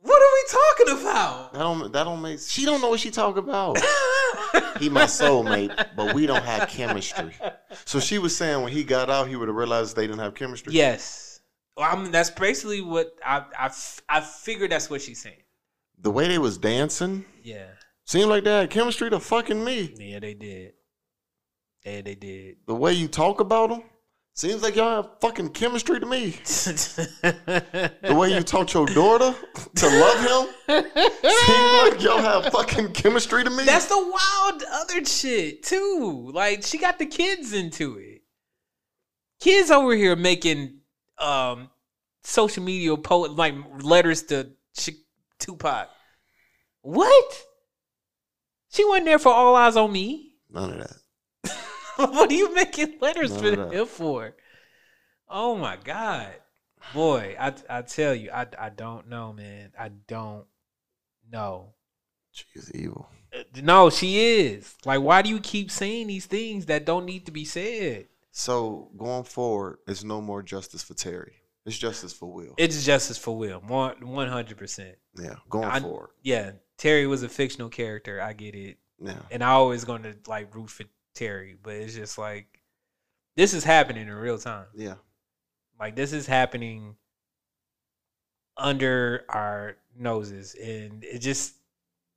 What are we talking about? That don't that don't make. She don't know what she talking about. he my soulmate, but we don't have chemistry. So she was saying when he got out, he would have realized they didn't have chemistry. Yes. Well, I mean, that's basically what I, I, I figured that's what she's saying. The way they was dancing Yeah. seemed like they had chemistry to fucking me. Yeah, they did. Yeah, they did. The way you talk about them Seems like y'all have fucking chemistry to me. The way you taught your daughter to love him. Seems like y'all have fucking chemistry to me. That's the wild other shit too. Like she got the kids into it. Kids over here making um social media poet like letters to Ch- Tupac. What? She wasn't there for all eyes on me. None of that. what are you making letters None for him for? Oh my god, boy! I I tell you, I I don't know, man. I don't know. She is evil. Uh, No, she is. Like, why do you keep saying these things that don't need to be said? So going forward, it's no more justice for Terry. It's justice for Will. It's justice for Will, one hundred percent. yeah, going I- forward. Yeah, Terry was a fictional character. I get it, Yeah. and I always going to like root for Terry, but it's just like this is happening in real time. Yeah. Like this is happening under our noses, and it just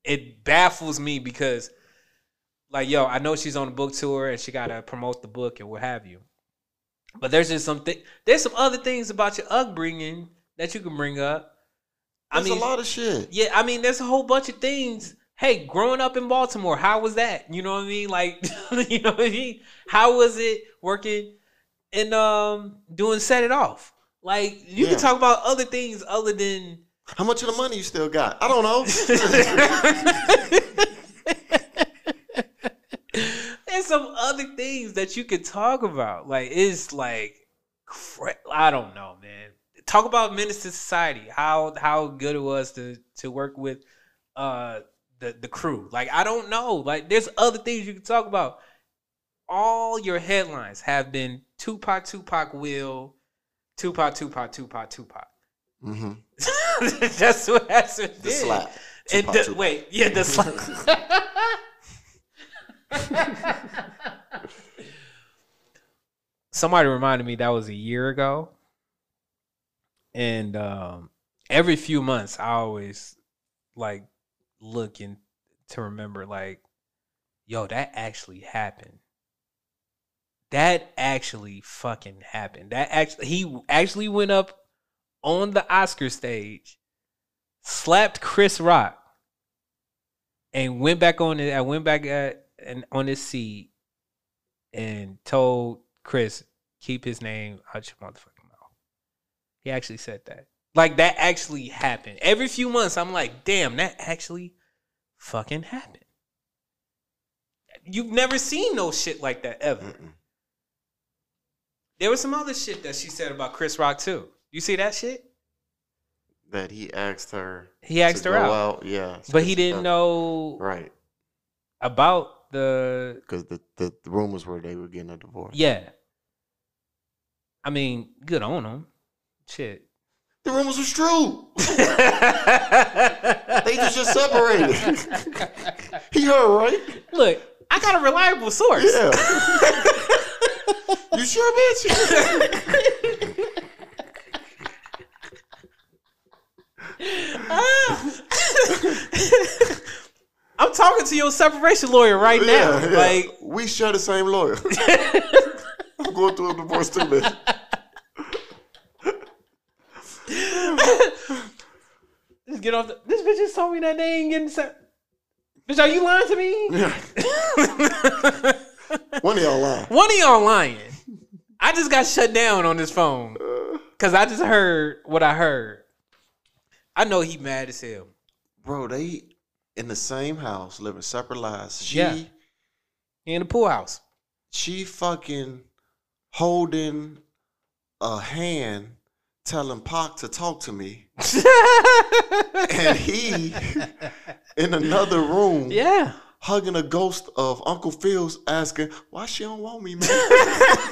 it baffles me because, like, yo, I know she's on a book tour and she got to promote the book and what have you, but there's just something. There's some other things about your upbringing that you can bring up. I That's mean, a lot of shit. yeah, I mean, there's a whole bunch of things. Hey, growing up in Baltimore, how was that? You know what I mean? Like, you know what I mean? How was it working and um doing set it off? Like, you Yeah. can talk about other things other than How much of the money you still got? I don't know. There's some other things that you could talk about. Like it's like I don't know, man. Talk about Menace to Society. How how good it was to to work with uh the the crew. Like I don't know. Like there's other things you can talk about. All your headlines have been Tupac, Tupac, Will, Tupac, Tupac, Tupac, Tupac. hmm That's what has been. The slap. And Tupac, the, Tupac. wait, yeah, the slap. Somebody reminded me that was a year ago. And um, every few months, I always like looking to remember, like, yo, that actually happened. That actually fucking happened. That actually, he actually went up on the Oscar stage, slapped Chris Rock, and went back on it. I went back at and on his seat and told Chris keep his name out your motherfucking mouth. He actually said that. Like that actually happened. Every few months, I'm like, damn, that actually fucking happened. You've never seen no shit like that ever. Mm-mm. There was some other shit that she said about Chris Rock too. You see that shit? That he asked her. He asked her go out, Yeah. but he didn't know Right. about the Because the, the, the rumors were they were getting a divorce. yeah. I mean, good on them. Shit. The rumors was true. they just just separated. he heard, right? Look, I got a reliable source. Yeah. you sure, bitch? I'm talking to your separation lawyer right now. Yeah, yeah. Like, we share the same lawyer. I'm going through a divorce too, bitch. just get off the. This bitch just told me that they ain't getting set. Bitch, are you lying to me? Yeah. One of y'all lying. One of y'all lying. I just got shut down on this phone because I just heard what I heard. I know he mad as hell. Bro, they in the same house, living separate lives. She Yeah. In the pool house. she fucking holding a hand telling Pac to talk to me. and he in another room yeah. hugging a ghost of Uncle Phil's asking, why she don't want me, man?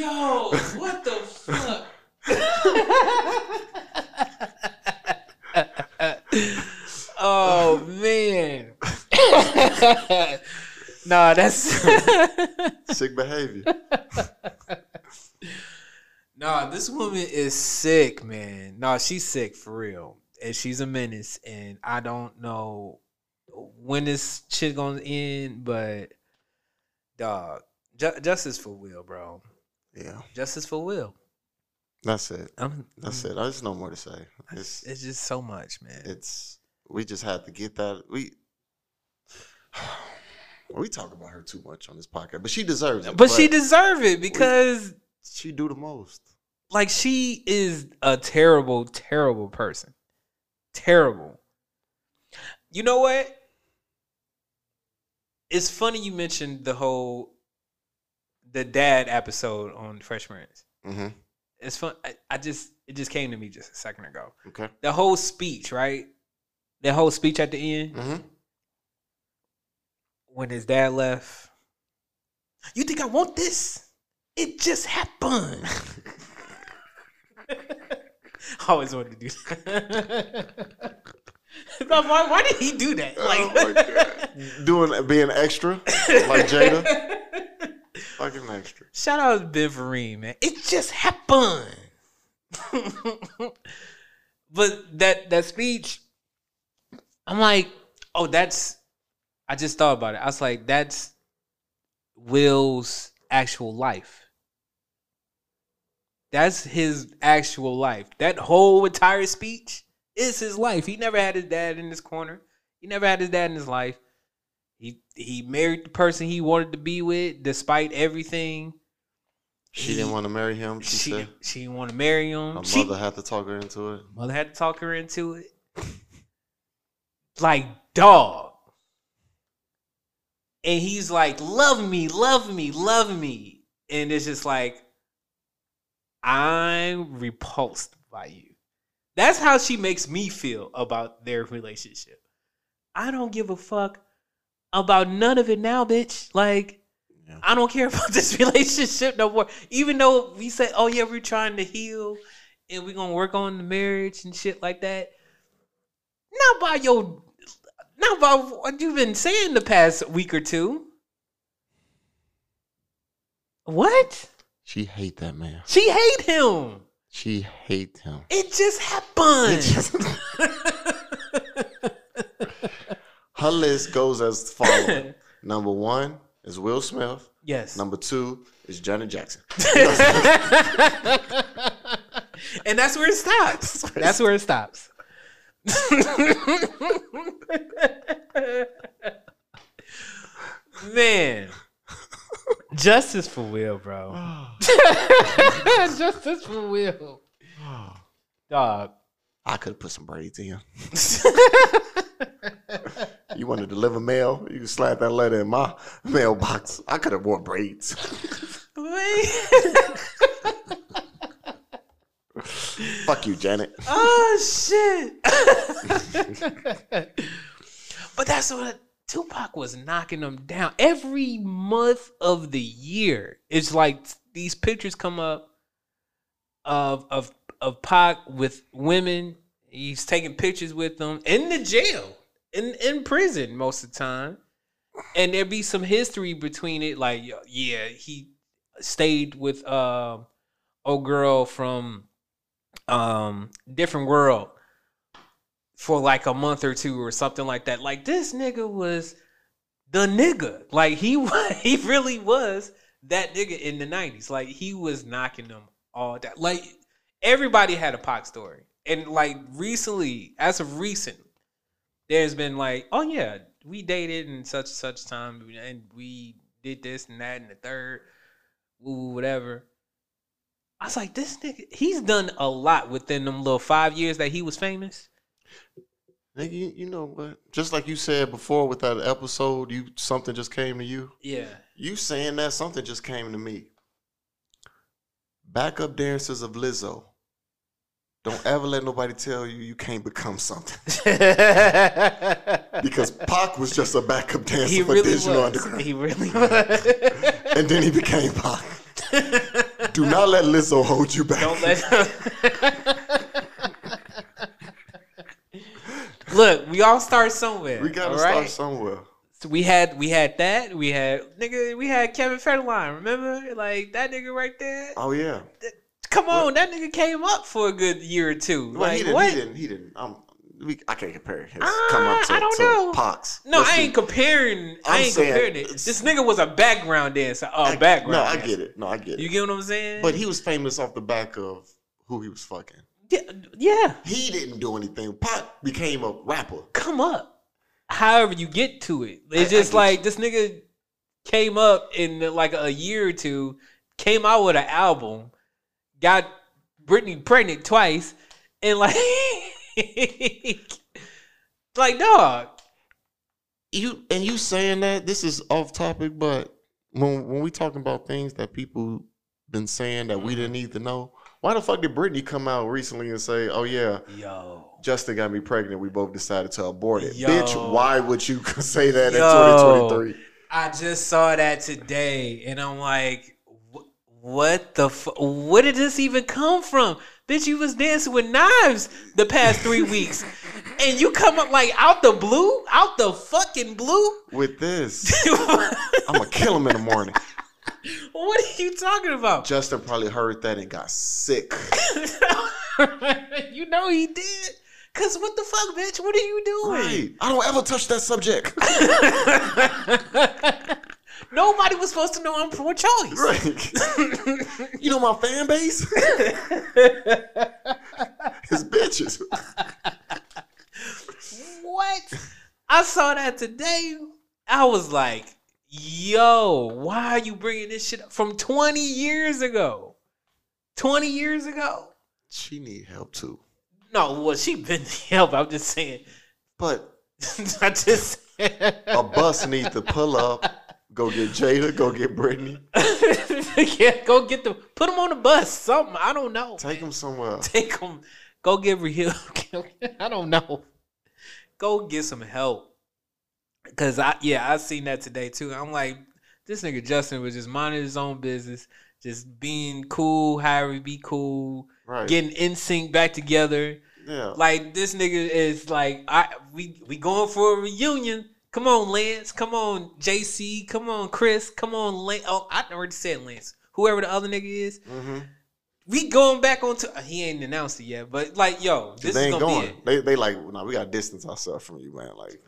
Yo, what the fuck? oh man. nah, that's Sick behavior. Nah, this woman is sick, man. No, she's sick for real, and she's a menace. And I don't know when this shit gonna end, but dog, ju- justice for Will, bro. Yeah, Justice for Will. that's it. I'm, That's it. There's no more to say. It's It's just so much, man. it's we just had to get that we. We talk about her too much on this podcast, but she deserves it. but she deserve it because, she do the most. like, she is a terrible, terrible person. Terrible. You know what? It's funny you mentioned the whole the dad episode on Fresh Prince. Mm-hmm. It's fun. I, I just it just came to me just a second ago. Okay. The whole speech, right? The whole speech at the end Mm-hmm. when his dad left. You think I want this? It just happened. I always wanted to do that. Why, why did he do that? Like, Oh. Doing being extra like Jada, fucking extra. Shout out to Vereen, man. It just happened. but that that speech, I'm like, oh, that's. I just thought about it. I was like, that's Will's actual life. That's his actual life. That whole entire speech is his life. He never had his dad in his corner. He never had his dad in his life. He he married the person he wanted to be with, despite everything. She didn't want to marry him. She, She said she didn't want to marry him. her She- mother had to talk her into it. mother had to talk her into it. like dog. And he's like, love me, love me, love me. And it's just like, I'm repulsed by you. That's how she makes me feel about their relationship. I don't give a fuck about none of it now, bitch. Like, Yeah. I don't care about this relationship no more. Even though we said, oh yeah, we're trying to heal and we're gonna work on the marriage and shit like that. Not by your not by what you've been saying the past week or two. What? She hate that man. She hate him. She hate him. It just happened. It just- Her list goes as follows. Number one is Will Smith. yes. Number two is Janet Jackson. and that's where it stops. That's where it stops. Man. Justice for Will, bro. Justice for Will. Dog. I could have put some braids in. you want to deliver mail? You can slide that letter in my mailbox. I could have wore braids. Fuck you, Janet. oh shit. but that's what Tupac was knocking them down every month of the year. It's like these pictures come up of of of Pac with women. He's taking pictures with them in the jail, in in prison most of the time, and there be some history between it. Like, yeah, he stayed with um, old girl from um different world for like a month or two or something like that. Like this nigga was the nigga. Like he he really was that nigga in the nineties. Like he was knocking them all down. Like everybody had a Pac story, and like recently, as of recent, there's been like, oh yeah, we dated in such and such time, and we did this and that and the third, woo whatever. I was like, this nigga, he's done a lot within them little five years that he was famous. Nigga, you, you know what? Just like you said before with that episode, you something just came to you. Yeah. You saying that something just came to me. Backup dancers of Lizzo. Don't ever let nobody tell you you can't become something. Because Pac was just a backup dancer he for really Digital was. Underground. He really was. and then he became Pac. Do not let Lizzo hold you back. Don't let Look, we all start somewhere. we gotta start right? somewhere. So we had we had that. We had nigga. We had Kevin Federline. Remember, like that nigga right there. Oh yeah. Come on, that nigga came up for a good year or two. Well, like he didn't. what? He didn't. He didn't. Um, we, I can't compare his Ah, come up to, I don't to know. Pox. No, Let's I see. ain't comparing. I I'm ain't saying comparing it. This nigga was a background dancer. Oh, I- background. No, I get it. No, I get it. You get what I'm saying? but he was famous off the back of who he was fucking. yeah, yeah, He didn't do anything. Pac became a rapper. come up. However you get to it, I- I it's just get like this nigga came up in like a year or two, came out with an album, got Britney pregnant twice, and like, like dog. You and you saying that this is off topic, but when when we talking about things that people been saying that Mm-hmm. we didn't need to know, why the fuck did Britney come out recently and say, "Oh yeah, Yo. Justin got me pregnant. We both decided to abort it." Yo. Bitch, why would you say that Yo. in 2023? I just saw that today, and I'm like, "Wh- what the? Fu- where did this even come from? Bitch, you was dancing with knives the past three weeks, and you come up like out the blue, out the fucking blue. With this, I'm gonna kill him in the morning. What are you talking about? Justin probably heard that and got sick. you know he did. Cause what the fuck, bitch? What are you doing? Right. I don't ever touch that subject. Nobody was supposed to know I'm pro-choice. Right. you know my fan base? His bitches. What? I saw that today. I was like, yo, why are you bringing this shit up from 20 years ago? 20 years ago? She need help too. No, well, she been help. I'm just saying. But I just a bus needs to pull up, go get Jada, go get Britney, yeah, go get them. Put them on the bus. Something. I don't know. take them somewhere. Take them. Go get real. I don't know. Go get some help. Cause I yeah I seen that today too. I'm like this nigga Justin was just minding his own business, just being cool, however he be cool, Right. getting NSYNC back together. yeah. Like this nigga is like I we we going for a reunion. Come on, Lance. Come on, JC. Come on, Chris. Come on, Lance. Oh, I already said Lance. Whoever the other nigga is, mm-hmm. we going back on to. He ain't announced it yet, but like, yo, this they is ain't gonna going. be it. They they like, nah, we gotta distance ourselves from you, man. Like,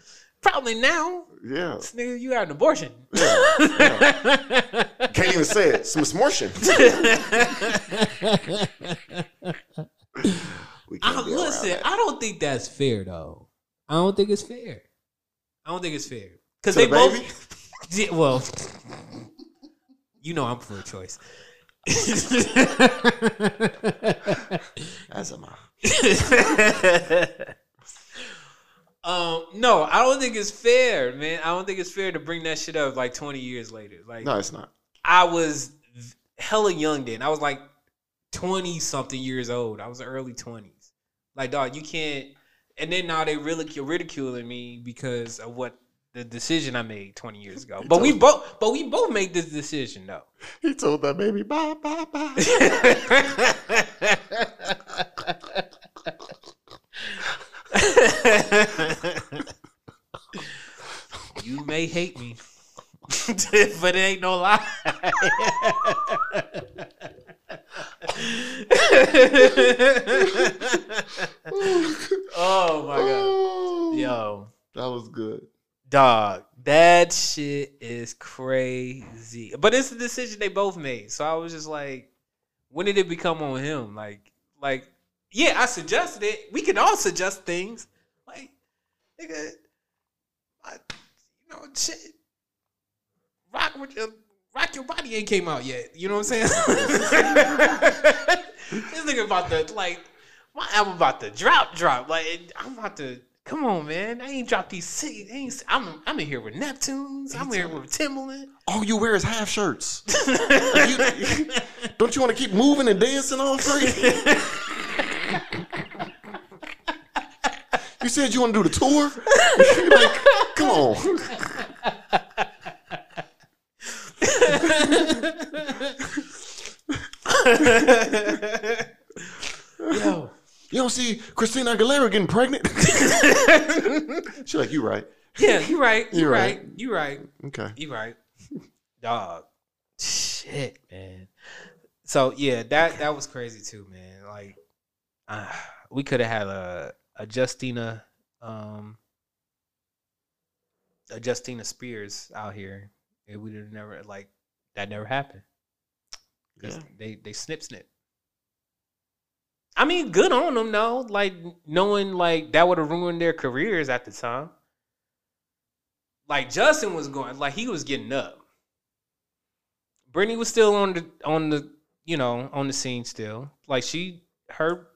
Probably now, yeah. this nigga, you got an abortion. Can't even say it. Some smortion. we can't I, around listen, that. I don't think that's fair though. I don't think it's fair. I don't think it's fair because they the both. Yeah, well, you know I'm for a choice. As am I. um, no, I don't think it's fair, man. I don't think it's fair to bring that shit up like 20 years later. Like, No, it's not. I was hella young then. I was like 20 something years old. I was early 20s. Like, dog, you can't. And then now they ridicule ridiculing me because of what the decision I made 20 years ago. But we both, but we both made this decision though. He told that baby, bye, bye, bye. you may hate me, but it ain't no lie. oh my god, Oh, yo, That was good. dog, that shit is crazy. But it's a decision they both made, so I was just like, when did it become on him? Like, like, yeah, I suggested it. We can all suggest things. Like, nigga, I, you know, shit. Rock with your rock your body ain't came out yet. You know what I'm saying? this nigga about to like my album about to drop, drop. Like I'm about to. Come on, man! I ain't dropped these. Six, ain't, I'm I'm in here with Neptunes. I'm in here with Timbaland. All you wear is half shirts. You- don't you want to keep moving and dancing all three? you said you want to do the tour? like, come on. Yo, You don't see Christina Aguilera getting pregnant? She's like, you right. yeah, you right. You You're right. right. You right. Okay. You right. Dog. Shit, man. So yeah, that that was crazy too, man. Like uh, we could have had a a Justina um a Justina Spears out here. It would have never like that never happened. 'Cause Yeah. they they snip snip. I mean, good on them though. Like knowing like that would have ruined their careers at the time. Like Justin was going, like he was getting up. Britney was still on the on the you know on the scene still. Like she her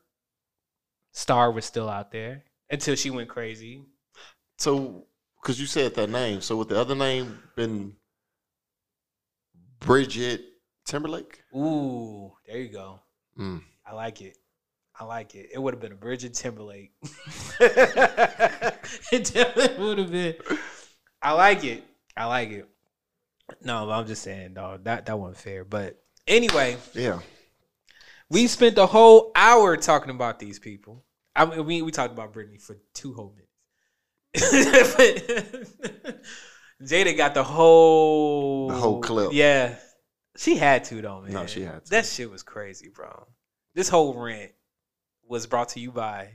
star was still out there until she went crazy. So, because you said that name, so with the other name been Bridget Timberlake? Ooh, there you go. Mm. I like it. I like it. It would have been a Bridget Timberlake. it definitely would have been. I like it. I like it. No, I'm just saying, dog. That that wasn't fair. But anyway, Yeah. we spent the whole hour talking about these people. I mean, we we talked about Britney for two whole minutes. Jada got the whole The whole clip. Yeah, she had to though, man. No, she had to. That shit was crazy, bro. This whole rant was brought to you by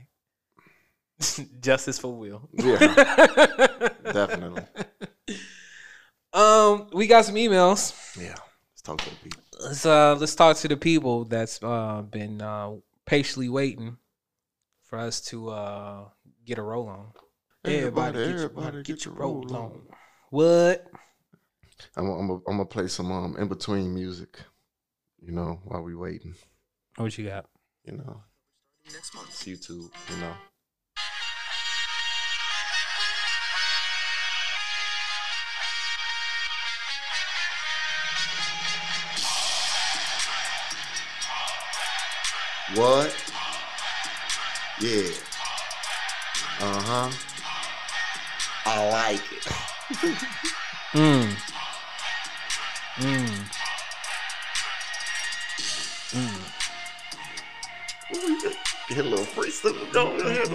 Justice for Will. Yeah. Definitely. Um, we got some emails. Yeah. Let's talk to the people. Let's uh let's talk to the people that's uh been uh patiently waiting for us to uh get a roll on. Everybody, get, everybody your, get your roll on. on. What? I'm gonna I'm gonna- I'm gonna play some um in between music, you know, while we waiting. What you got? You know, next month's YouTube. You know, what? Yeah. Uh huh. I like it. Mm. Mm. Mm. Get a little freestyle going ahead.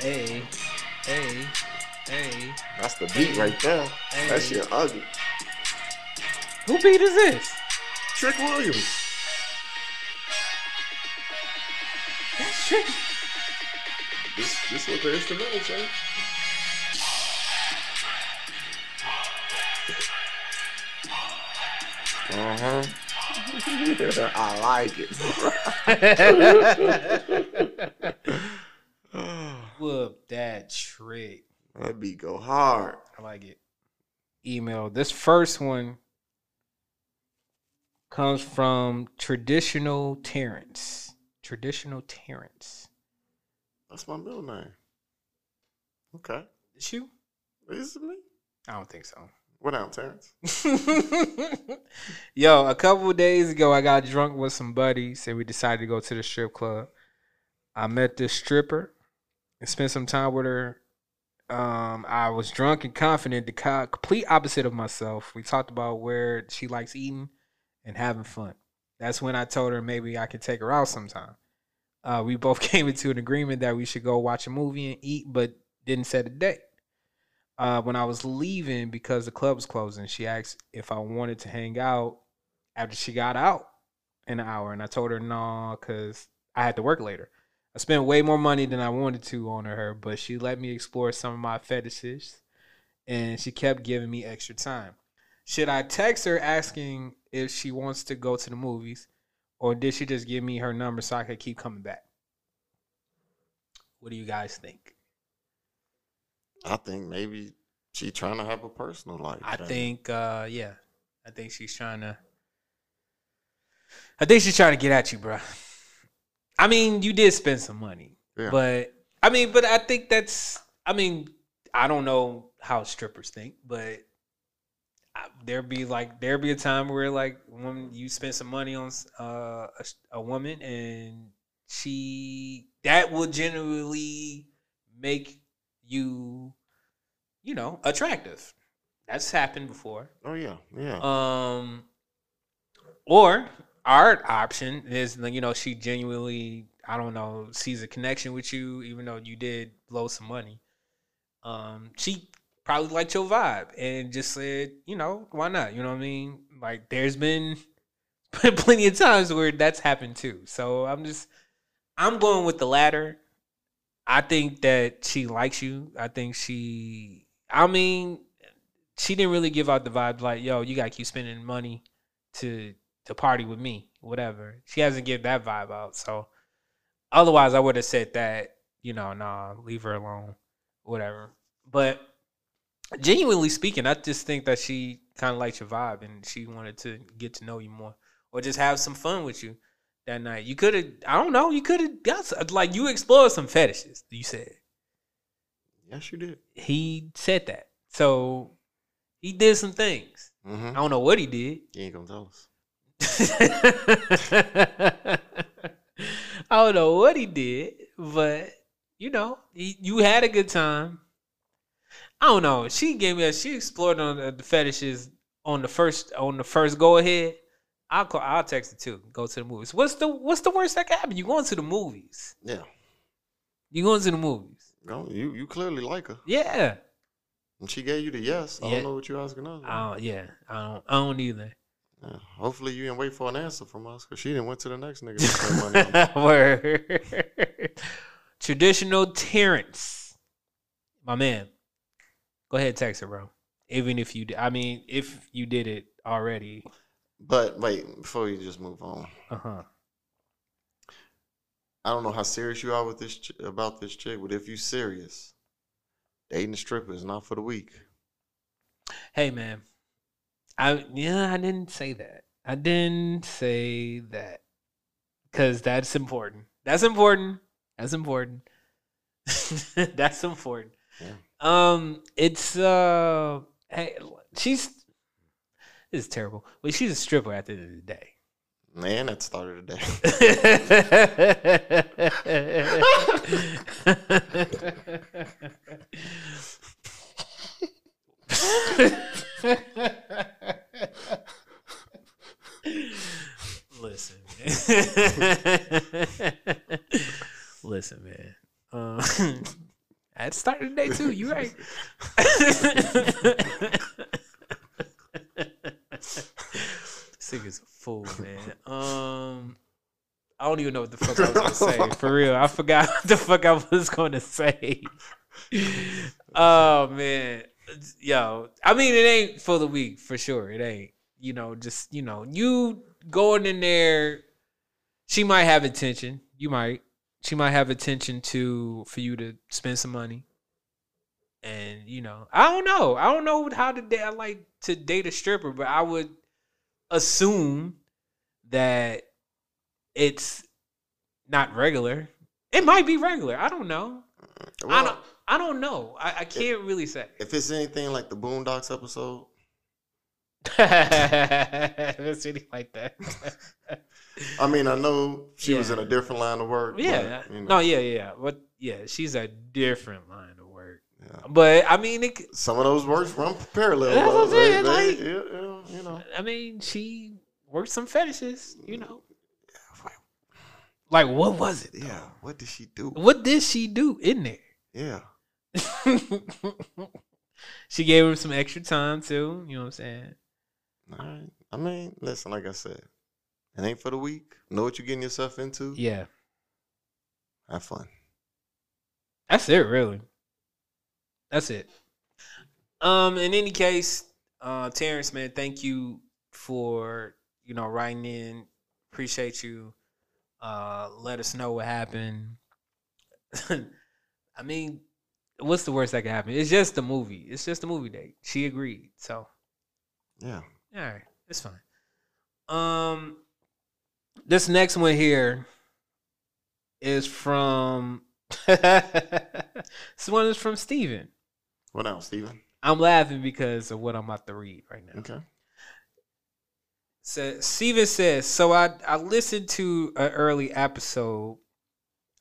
Hey. Hey. Hey. That's the beat right there. That shit ugly. Who beat is this? Trick Williams. That's tricky. This this what the instrumental say. Uh huh. I like it. Whoop that trick. that beat go hard. I like it. Email. This first one comes from traditional Terrence. Traditional Terrence. That's my middle name. Okay. Is you? Is it me? I don't think so. What down, Terrence? Yo, a couple days ago, I got drunk with some buddies and we decided to go to the strip club. I met this stripper and spent some time with her. Um, I was drunk and confident, the complete opposite of myself. We talked about where she likes eating and having fun. That's when I told her maybe I could take her out sometime. Uh, we both came into an agreement that we should go watch a movie and eat, but didn't set a date. Uh, when I was leaving because the club was closing, she asked if I wanted to hang out after she got out in an hour, and I told her no because I had to work later. I spent way more money than I wanted to on her, but she let me explore some of my fetishes, and she kept giving me extra time. Should I text her asking if she wants to go to the movies, or did she just give me her number so I could keep coming back? What do you guys think? I think maybe she trying to have a personal life. I think, uh, yeah, I think she's trying to. I think she's trying to get at you, bro. I mean, you did spend some money, Yeah. but I mean, but I think that's. I mean, I don't know how strippers think, but I- there be like there be a time where like when you spend some money on uh, a, a woman and she that will generally make you, you know, attractive. That's happened before. Oh yeah, yeah. Um, or our option is, you know, she genuinely, I don't know, sees a connection with you, even though you did blow some money. Um, she probably liked your vibe and just said, you know, why not? You know what I mean? Like there's been plenty of times where that's happened too. So I'm just I'm going with the latter. I think that she likes you. I think she I mean she didn't really give out the vibe like, yo, you gotta keep spending money to to party with me, whatever. She hasn't given that vibe out. So otherwise I would have said that, you know, nah, leave her alone, whatever. But genuinely speaking, I just think that she kind of liked your vibe and she wanted to get to know you more or just have some fun with you that night. You could have, I don't know, you could have got like you explored some fetishes. You said Yes, you did. he said that, so he did some things. Mm-hmm. I don't know what he did. You ain't gonna tell us. I don't know what he did, but you know, he, you had a good time. I don't know. She gave me a she explored on the, the fetishes on the first on the first go ahead. I'll call. I'll text it too. Go to the movies. What's the What's the worst that can happen? You going to the movies? Yeah. You going to the movies? No, you you clearly like her. Yeah. And she gave you the yes. I Yeah. don't know what you're asking us. Don't, yeah. I don't. I don't either. Yeah. Hopefully you didn't wait for an answer from us because she didn't went to the next nigga to spend money on. Word. Traditional Terrence, my man. Go ahead, text her, bro. Even if you, di- I mean, if you did it already, But wait, before you just move on, uh huh. I don't know how serious you are with this ch- about this chick, but if you serious, dating a stripper is not for the weak. Hey, man. I yeah, I didn't say that. I didn't say that because that's important. That's important. That's important. that's important. Yeah. Um, it's uh, hey, she's this is terrible, but she's a stripper at the end of the day. Man, that started today. Listen, man. Listen, man. Um, at the start of the day too. You right. this nigga's a fool, man. Um, I don't even know what the fuck I was gonna say. For real, I forgot what the fuck I was gonna say. oh man, yo, I mean, it ain't for the week for sure. It ain't. You know, just you know, you going in there. She might have intention. You might. She might have attention to for you to spend some money. And you know, I don't know. I don't know how to date. I like to date a stripper, but I would assume that it's not regular. It might be regular. I don't know. I don't. I don't know. I, I can't really say. if it's anything like the Boondocks episode, It's really like that. I mean, I know she was in a different line of work. yeah. but, you know, No. Yeah. Yeah. But yeah, she's a different line yeah. But I mean, it, Some of those works run parallel. That's what I'm though. Saying, they- like- you know. I mean, she worked some fetishes. You know, like what was it? Yeah. What did she do? What did she do in there? Yeah. she gave him some extra time too. You know what I'm saying? All right. I mean, listen, like I said, it ain't for the weak. Know what you're getting yourself into. Yeah, Have fun. that's it. Really, that's it. Um, in any case, uh, Terrence, man, thank you for you know writing in. Appreciate you. Uh, let us know what happened. I mean, what's the worst that could happen? It's just a movie. It's just a movie date. She agreed, so Yeah. all right, it's fine. Um, this next one here is from. this one is from Steven. What else, Steven? I'm laughing because of what I'm about to read right now. Okay. So Steven says, so I I listened to an early episode.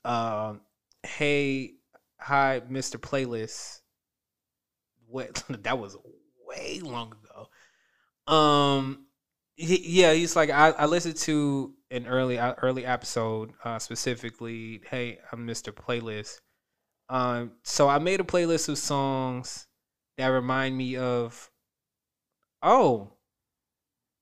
Um, hey, hi, Mr. Playlist. What that was way long ago. Um, he, yeah, he's like I, I listened to an early uh, early episode uh, specifically. Hey, I'm Mr. Playlist. Um, so I made a playlist of songs that remind me of. Oh,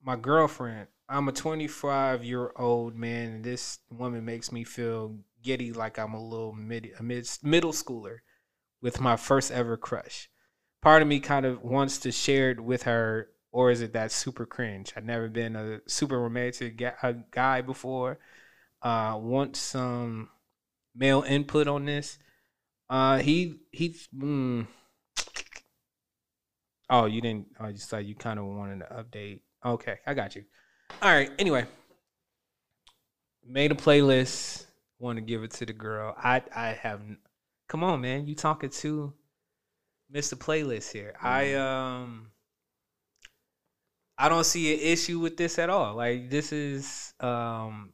my girlfriend. I'm a 25 year old man, and this woman makes me feel giddy like I'm a little mid, a mid middle schooler with my first ever crush. Part of me kind of wants to share it with her, or is it that super cringe? I've never been a super romantic guy before. Uh, want some male input on this? Uh, he he. Mm, oh, you didn't. I just thought you kind of wanted to update. Okay, I got you. All right. Anyway, made a playlist. Want to give it to the girl. I I have. Come on, man. You talking to Mr. Playlist here? I um. I don't see an issue with this at all. Like this is um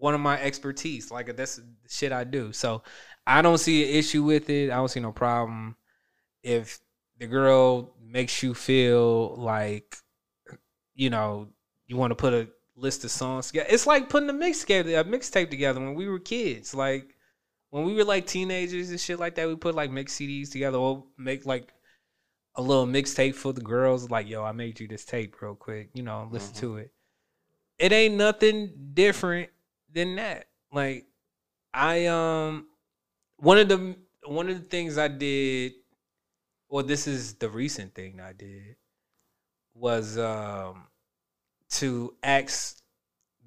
one of my expertise. Like that's shit I do. So I don't see an issue with it. I don't see no problem if the girl makes you feel like you know you want to put a list of songs together. It's like putting a mixtape a mixtape together when we were kids. Like when we were like teenagers and shit like that, we put like mix CDs together or make like a little mixtape for the girls. Like, yo, I made you this tape real quick. You know, listen to it. It ain't nothing different than that. Like, I um, one of the one of the things I did, well, this is the recent thing I did, was um to ask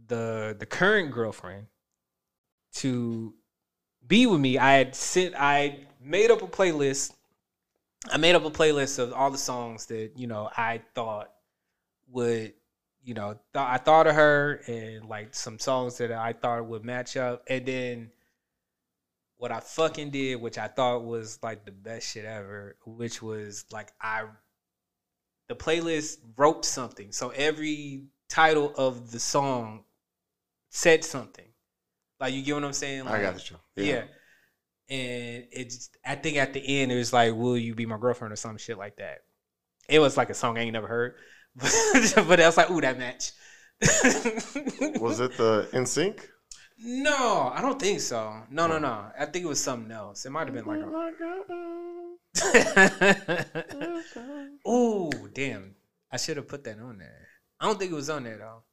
the the current girlfriend to be with me. I had sent I made up a playlist. I made up a playlist of all the songs that, you know, I thought would, you know, th- I thought of her and like some songs that I thought would match up. And then what I fucking did, which I thought was like the best shit ever, which was like I the playlist wrote something. So every title of the song said something. Like you get what I'm saying? I Like, got you. yeah. And it's I think at the end it was like, Will you be my girlfriend or some shit like that. It was like a song I ain't never heard. but I was like, ooh, that match. Was it the NSYNC? No, I don't think so. No, no, no. I think it was something else. It might have been like a Ooh, damn. I should have put that on there. I don't think it was on there though.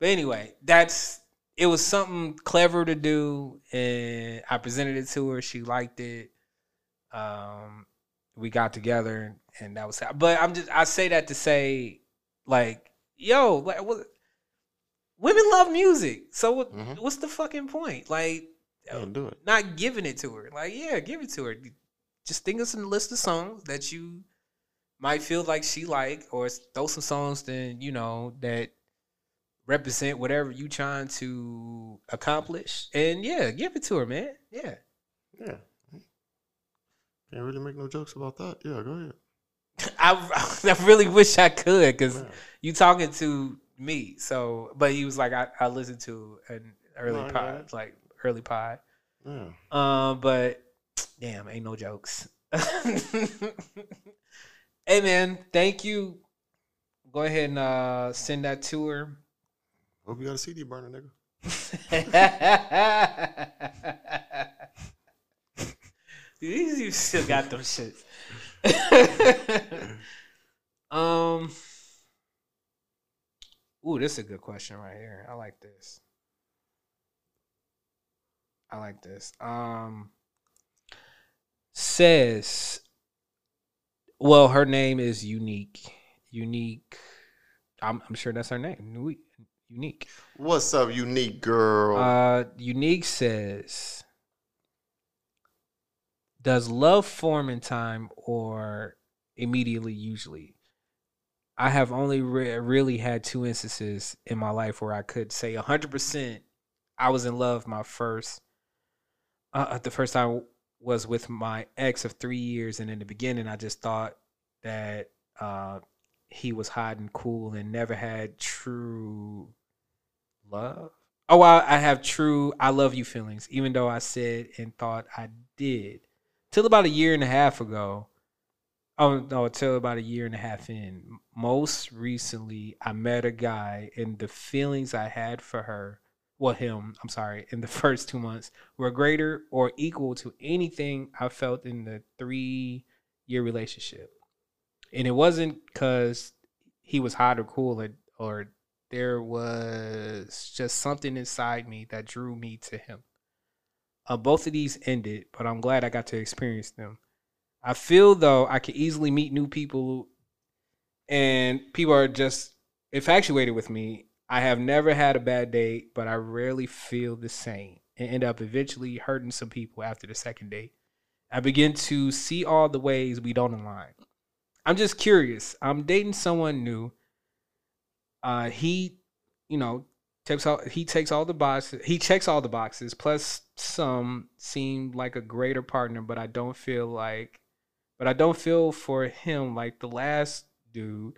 But anyway, that's it was something clever to do and I presented it to her. She liked it. Um we got together and that was but I'm just I say that to say like yo, like what women love music. So what, Mhm. what's the fucking point? Like Yeah, do it. not giving it to her. Like, yeah, give it to her. Just think of some list of songs that you might feel like she like, or throw some songs then you know that represent whatever you trying to accomplish. And yeah, give it to her, man. Yeah. Yeah. Can't really make no jokes about that. Yeah, go ahead. I, I really wish I could because you talking to me. So, but he was like, I, I listened to an early No, pod, like early pod. Yeah. Um, but damn, ain't no jokes. hey man, thank you. Go ahead and uh, send that to her. Hope you got a CD burner, nigga. These you still got them shits. um. Ooh, this is a good question right here. I like this. I like this. Um. Says, well, her name is Unique. Unique. I'm, I'm sure that's her name. Unique. What's up, unique girl? Uh, Unique says, "Does love form in time or immediately? Usually, I have only re- really had two instances in my life where I could say hundred percent I was in love. My first, uh, the first time was with my ex of three years, and in the beginning, I just thought that uh, he was hot and cool and never had true." love. Oh, I, I have true I love you feelings, even though I said and thought I did. Till about a year and a half ago. Oh no, till about a year and a half in. Most recently, I met a guy, and the feelings I had for her, well, him, I'm sorry, in the first two months were greater or equal to anything I felt in the three year relationship. And it wasn't because he was hot or cool or, or there was just something inside me that drew me to him. Uh, both of these ended, but I'm glad I got to experience them. I feel though I could easily meet new people and people are just infatuated with me. I have never had a bad date, but I rarely feel the same and end up eventually hurting some people after the second date. I begin to see all the ways we don't align. I'm just curious. I'm dating someone new. Uh, he, you know, takes all he takes all the boxes. He checks all the boxes. Plus, some seem like a greater partner, but I don't feel like, but I don't feel for him like the last dude.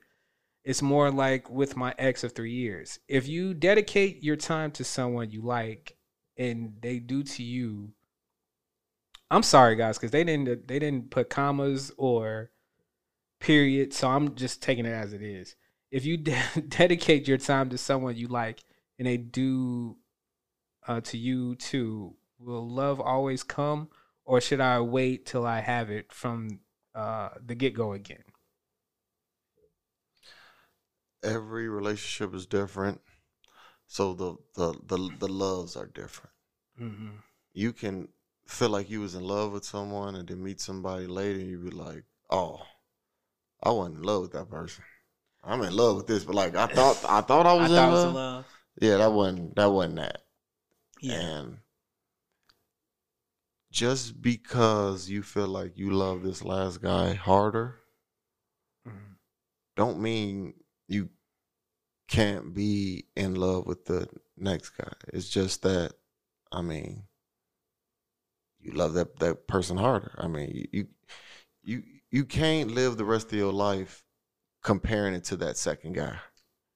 It's more like with my ex of three years. If you dedicate your time to someone you like, and they do to you, I'm sorry guys, because they didn't they didn't put commas or period. So I'm just taking it as it is. If you de- dedicate your time to someone you like and they do uh, to you too, will love always come, or should I wait till I have it from uh, the get go again? Every relationship is different, so the the the, the loves are different. Mm-hmm. You can feel like you was in love with someone and then meet somebody later and you be like, oh, I wasn't in love with that person. I'm in love with this, but like I thought I thought I was, in, thought it was love. in love. Yeah, that wasn't that wasn't that. Yeah. And just because you feel like you love this last guy harder, Mhm. don't mean you can't be in love with the next guy. It's just that, I mean, you love that that person harder. I mean, you you you, can't live the rest of your life comparing it to that second guy,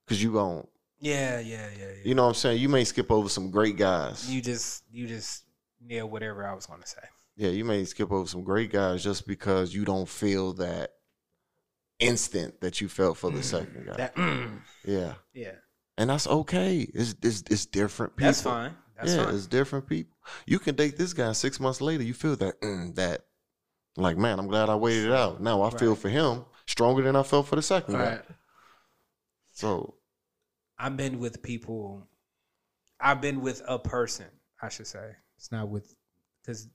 because you gon' Yeah, yeah, yeah, yeah. you know what I'm saying. You may skip over some great guys. You just you just nail whatever I was gonna say. yeah, you may skip over some great guys just because you don't feel that instant that you felt for the second guy. That mm, yeah, yeah. and that's okay. It's it's, it's different people. That's fine. That's yeah, fine. it's different people. You can date this guy six months later. You feel that mm, that like man, I'm glad I waited it out. Now I feel for him stronger than I felt for the second guy. Right. So I've been with people. I've been with a person. I should say it's not with because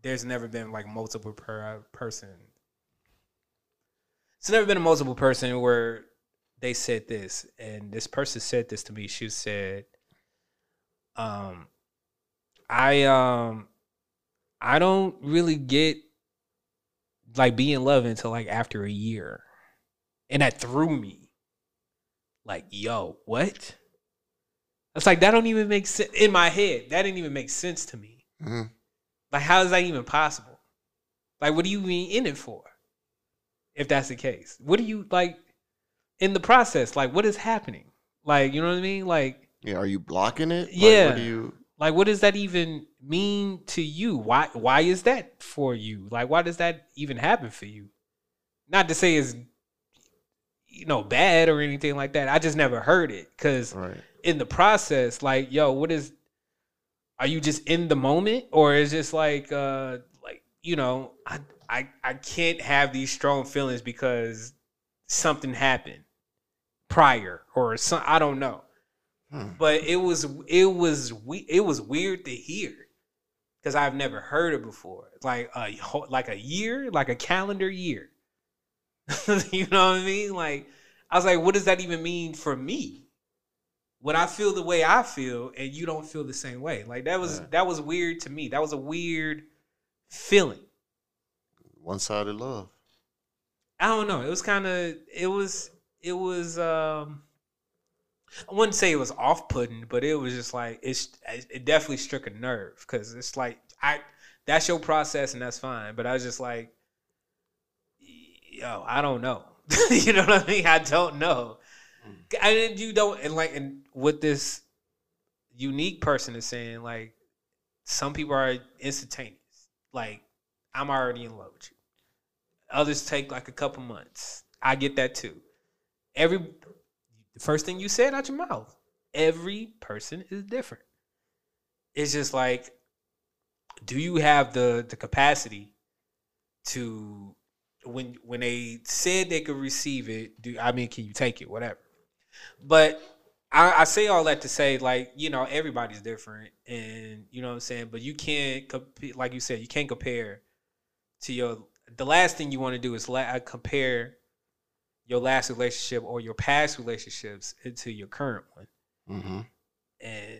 there's never been like multiple per person. It's never been a multiple person where they said this, and this person said this to me. She said, "Um, I um, I don't really get like be in love until like after a year, and that threw me." like, yo, what? It's like that don't even make sense in my head. That didn't even make sense to me. mhm. Like, how is that even possible? Like, what do you mean in it for? If that's the case, what do you like in the process? Like, what is happening? Like, you know what I mean? Like, yeah, are you blocking it? Like, Yeah. what do you? like, what does that even mean to you? Why? Why is that for you? Like, why does that even happen for you? Not to say it's you know bad or anything like that. I just never heard it because Right. In the process, like, yo, what is are you just in the moment or is just like uh like, you know, I I I can't have these strong feelings because something happened prior or some I don't know. Hmm. But it was it was we it was weird to hear cuz I've never heard it before. Like a whole- like a year, like a calendar year. you know what I mean? Like I was like, what does that even mean for me? When I feel the way I feel and you don't feel the same way. Like that was Yeah. that was weird to me. That was a weird feeling. One sided love. I don't know. It was kind of it was it was um I wouldn't say it was off putting, but it was just like it's it definitely struck a nerve because it's like I that's your process and that's fine. But I was just like, yo, I don't know. you know what I mean? I don't know. And you don't and like and what this unique person is saying, like some people are instantaneous. Like I'm already in love with you. Others take like a couple months. I get that too. Every the first thing you said out your mouth. Every person is different. It's just like, do you have the the capacity to when when they said they could receive it, do I mean can you take it? Whatever. But I, I say all that to say, like, you know, everybody's different and you know what I'm saying, but you can't like you said, you can't compare to your the last thing you want to do is la- compare your last relationship or your past relationships into your current one Mm-hmm. and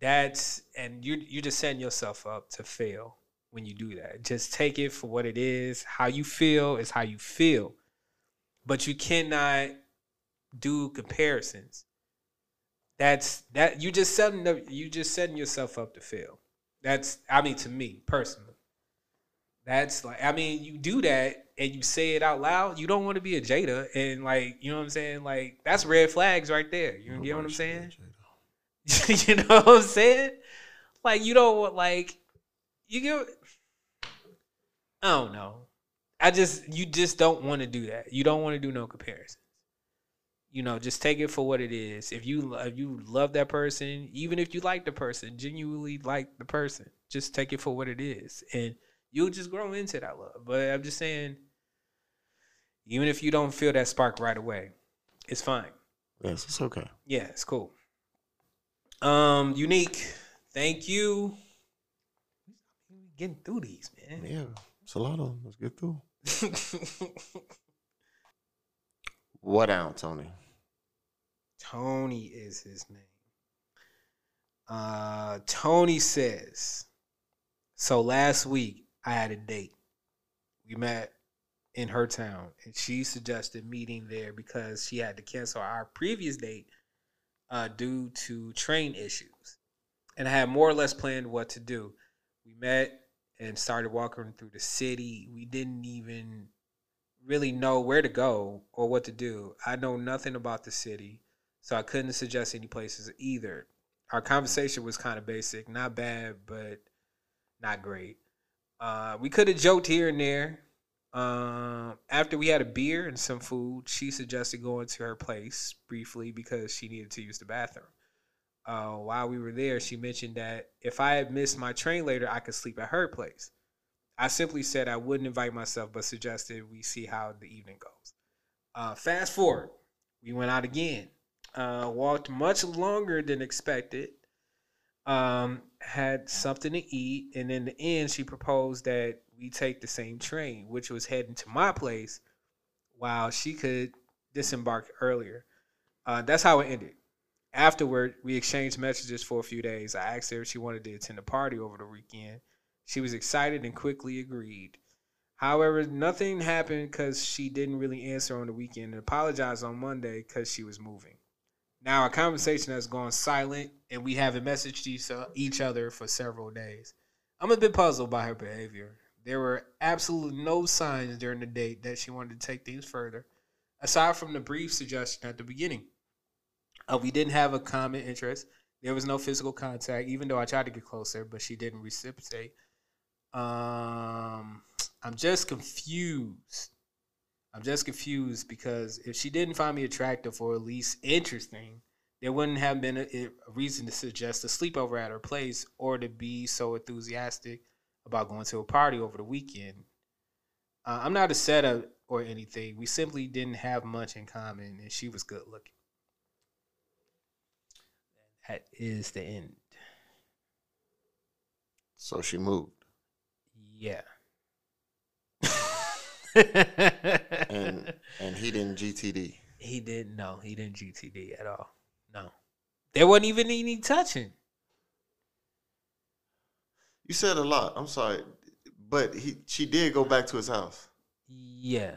that's and you you're just setting yourself up to fail when you do that. Just take it for what it is. How you feel is how you feel, but you cannot do comparisons. That's that you just setting up, you just setting yourself up to fail. That's I mean to me personally. That's like I mean you do that and you say it out loud. You don't want to be a Jada and like you know what I'm saying. Like that's red flags right there. You get what I'm saying? you know what I'm saying? Like you don't want like you get I don't know. I just you just don't want to do that. You don't want to do no comparisons. You know, just take it for what it is. If you if you love that person, even if you like the person, genuinely like the person, just take it for what it is, and you'll just grow into that love. But I'm just saying, even if you don't feel that spark right away, it's fine. Yes, it's okay. Yeah, it's cool. Um, unique. Thank you. Getting through these, man. Yeah, it's a lot of them. Let's get through. What out, Tony? Tony is his name. Uh, Tony says, so last week I had a date. We met in her town, and she suggested meeting there because she had to cancel our previous date uh, due to train issues. And I had more or less planned what to do. We met and started walking through the city. We didn't even really know where to go or what to do. I know nothing about the city, so I couldn't suggest any places either. Our conversation was kind of basic, not bad, but not great. Uh, we could have joked here and there. Um, after we had a beer and some food, she suggested going to her place briefly because she needed to use the bathroom. Uh, while we were there, she mentioned that if I had missed my train later, I could sleep at her place. I simply said I wouldn't invite myself, but suggested we see how the evening goes. Uh, fast forward, we went out again. Uh, walked much longer than expected. Um, had something to eat, and in the end, she proposed that we take the same train, which was heading to my place, while she could disembark earlier. Uh, that's how it ended. Afterward, we exchanged messages for a few days. I asked her if she wanted to attend a party over the weekend. She was excited and quickly agreed. However, nothing happened because she didn't really answer on the weekend and apologized on Monday because she was moving. Now, our conversation has gone silent and we haven't messaged each- each other for several days. I'm a bit puzzled by her behavior. There were absolutely no signs during the date that she wanted to take things further, aside from the brief suggestion at the beginning. Uh, we didn't have a common interest. There was no physical contact, even though I tried to get closer, but she didn't reciprocate. Um, I'm just confused. I'm just confused because if she didn't find me attractive or at least interesting, there wouldn't have been a, a reason to suggest a sleepover at her place or to be so enthusiastic about going to a party over the weekend. Uh, I'm not a setup or anything. We simply didn't have much in common, and she was good looking. That is the end. So she moved, Yeah. and and he didn't GTD. he didn't know. He didn't GTD at all. No. There wasn't even any touching. You said a lot. I'm sorry, but he she did go back to his house. Yeah.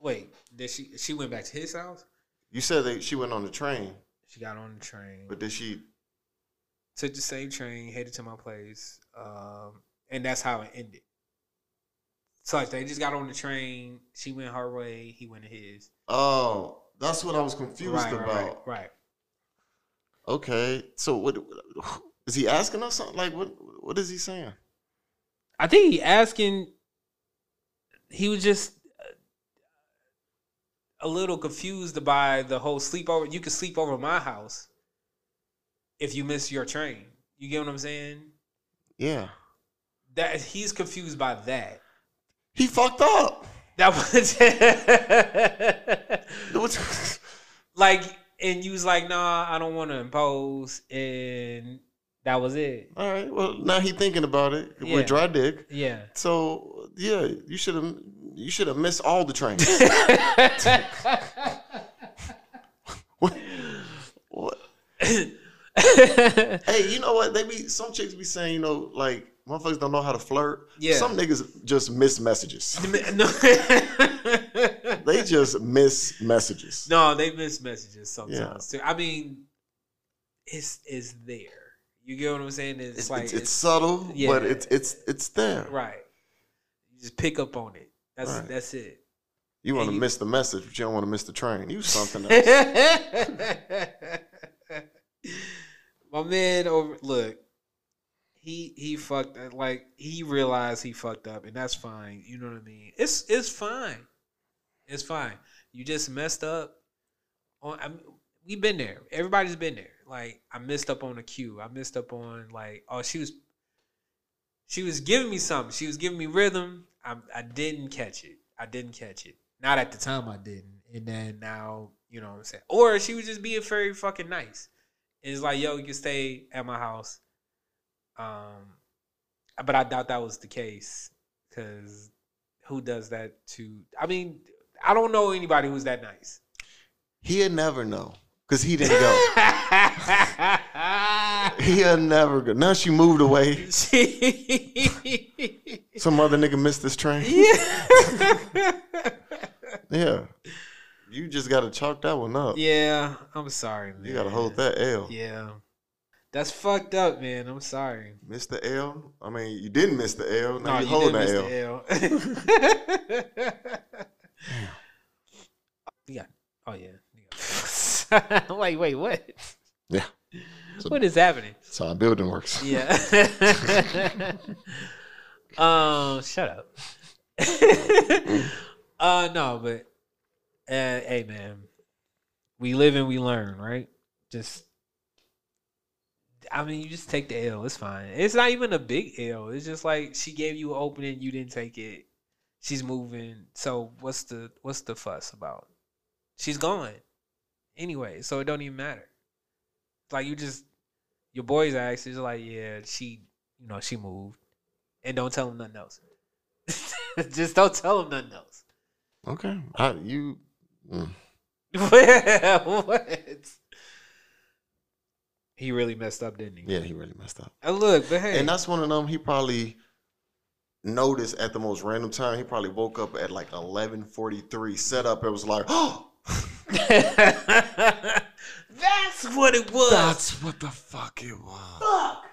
Wait, did she she went back to his house? You said that she went on the train, She got on the train. but did she? took the same train, headed to my place. Um, and that's how it ended. So like they just got on the train, she went her way, he went his. Oh, that's what I was confused Right, right, about. right, right. Okay, so what is he asking us something? Like what? What is he saying? I think he asking. He was just uh, a little confused by the whole sleepover. You can sleep over my house if you miss your train. You get what I'm saying? Yeah, That he's confused by that. He fucked up. That was What's- like, and you was like, "Nah, I don't want to impose," and that was it. All right. Well, now he thinking about it Yeah. with dry dick. Yeah. So yeah, you should have you should have missed all the trains. what? What? Hey, you know what? They be some chicks be saying, you know, like motherfuckers don't know how to flirt. Yeah. Some niggas just miss messages. no. They just miss messages. No, they miss messages sometimes too. I mean, it's it's there. You get what I'm saying? It's, It's, like it's, it's subtle, yeah. but it's it's it's there. right. You just pick up on it. That's Right. that's it. You want to miss the message, but you don't want to miss the train. You something else. My man over look, he he fucked like he realized he fucked up and that's fine. You know what I mean? It's it's fine. It's fine. You just messed up on I mean, we've been there. Everybody's been there. Like I messed up on a cue. I messed up on like oh she was she was giving me something. She was giving me rhythm. I I didn't catch it. I didn't catch it. Not at the time I didn't. And then now, you know what I'm saying? Or she was just being very fucking nice. It's like, yo, you can stay at my house. Um but I doubt that was the case. Cause who does that to I mean, I don't know anybody who's that nice. He'll never know because he didn't go. He'll never go. Now she moved away. Some other nigga missed this train. Yeah. yeah. You just gotta chalk that one up. yeah, I'm sorry, man. You gotta hold that L. Yeah. That's fucked up, man. I'm sorry. Miss the L. I mean, you didn't miss the L. Now No, you you hold did that miss L. the L. yeah. Oh yeah. wait, wait, what? Yeah. So- What is happening? That's how building works. Yeah. um, shut up. uh no, but uh, hey man. We live and we learn, right? Just I mean, you just take the L. It's fine. It's not even a big L. It's just like she gave you an opening, you didn't take it. She's moving. So what's the what's the fuss about? She's gone. Anyway, so it don't even matter. Like you just your boys ask, he's like, yeah, she, you know, she moved, and don't tell him nothing else. just don't tell him nothing else. Okay. I, you. mm. what? He really messed up, didn't he? Yeah, he really messed up. Uh, look, but hey, And that's one of them. He probably noticed at the most random time. He probably woke up at like eleven forty three. Set up. It was like, oh, that's what it was. that's what the fuck it was. fuck.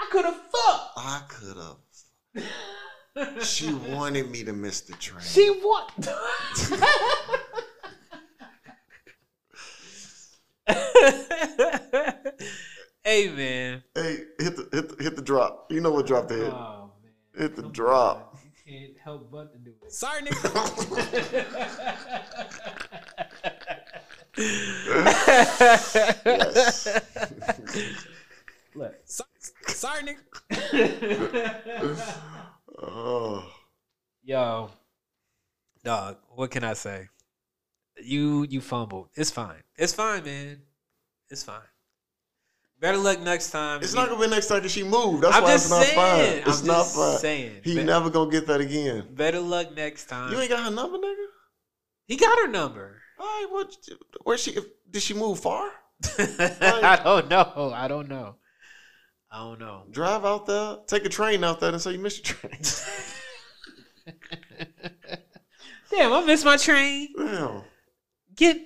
I could have fucked. I could have. She wanted me to miss the train. She what? hey man. hey, hit the hit the, hit the drop. You know what drop to hit. Oh man. Hit the Come drop. You can't help but to do it. Sorry, nigga. Yes. Look. So- Sorry, nigga. oh, Yo, dog. What can I say? You you fumbled. It's fine. It's fine, man. It's fine. Better luck next time. it's not gonna be next time that she moved. That's I'm why just it's not saying. fine. It's I'm not fine. saying. He Be- never gonna get that again. Better luck next time. You ain't got her number, nigga. he got her number. All right, what? Where she? Did she move far? I don't know. I don't know. I don't know. Drive out there, take a train out there, and say you missed your train. Damn, I missed my train. Damn. Get.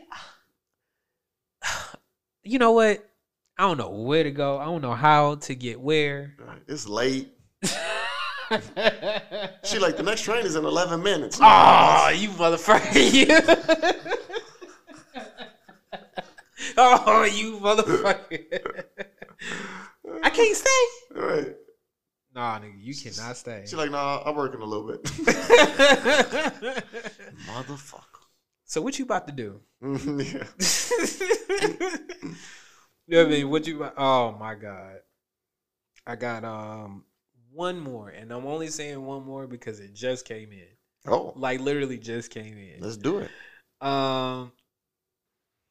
You know what? I don't know where to go. I don't know how to get where. It's late. She like the next train is in eleven minutes. Oh, you motherfucker! You. oh, you motherfucker! I can't stay. Right. Nah, nigga, you cannot stay. She like, nah, I'm working a little bit. Motherfucker. So what you about to do? yeah. you know what I mean? What you? about- Oh my god! I got um one more, and I'm only saying one more because it just came in. Oh, Like literally just came in. let's do it. Um,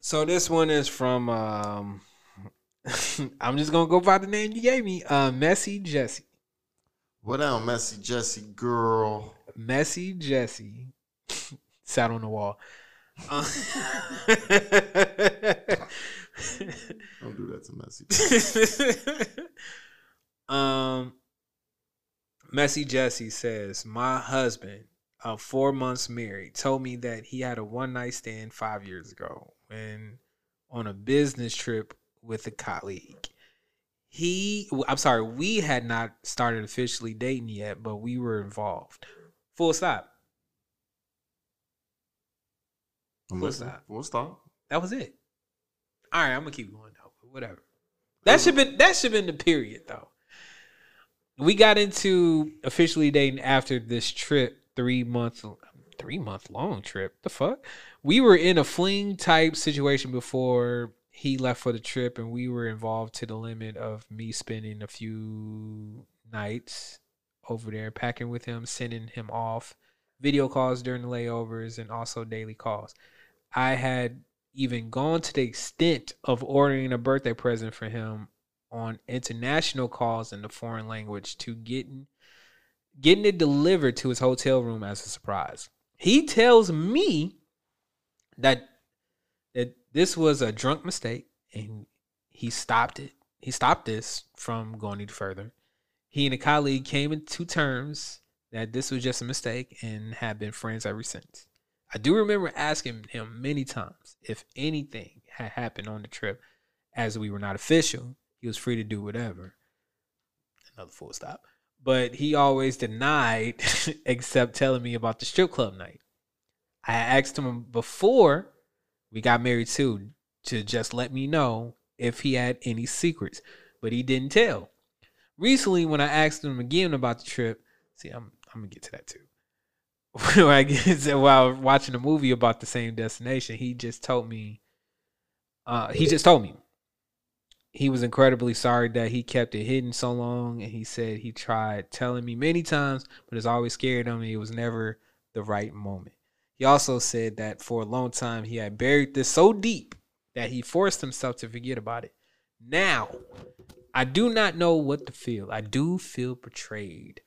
so this one is from um, I'm just gonna go by the name you gave me. Uh, Messy Jesse. What down, Messy Jesse girl? Messy Jesse sat on the wall. Uh, Don't do that to Messy. um, Messy Jesse says, My husband, of four months married, told me that he had a one night stand five years ago when on a business trip with a colleague. He, I'm sorry, we had not started officially dating yet, but we were involved. Full stop. I'm Full listening. stop. Full stop. That was it. All right, I'm gonna keep going though. but Whatever. That should been that should been the period though. We got into officially dating after this trip, three months, three month long trip. The fuck? We were in a fling type situation before he left for the trip, and we were involved to the limit of me spending a few nights over there, packing with him, sending him off, video calls during the layovers, and also daily calls. I had even gone to the extent of ordering a birthday present for him on international calls in the foreign language to getting getting it delivered to his hotel room as a surprise. He tells me that that this was a drunk mistake and he stopped it. He stopped this from going any further. He and a colleague came into terms that this was just a mistake and have been friends ever since. I do remember asking him many times if anything had happened on the trip, as we were not official. He was free to do whatever. Another full stop. But he always denied, except telling me about the strip club night. I asked him before we got married too to just let me know if he had any secrets, but he didn't tell. Recently, when I asked him again about the trip, see, I'm I'm gonna get to that too. while watching a movie about the same destination, he just told me. Uh, he just told me he was incredibly sorry that he kept it hidden so long, and he said he tried telling me many times, but it's always scared him. It was never the right moment. He also said that for a long time he had buried this so deep that he forced himself to forget about it. Now, I do not know what to feel. I do feel betrayed.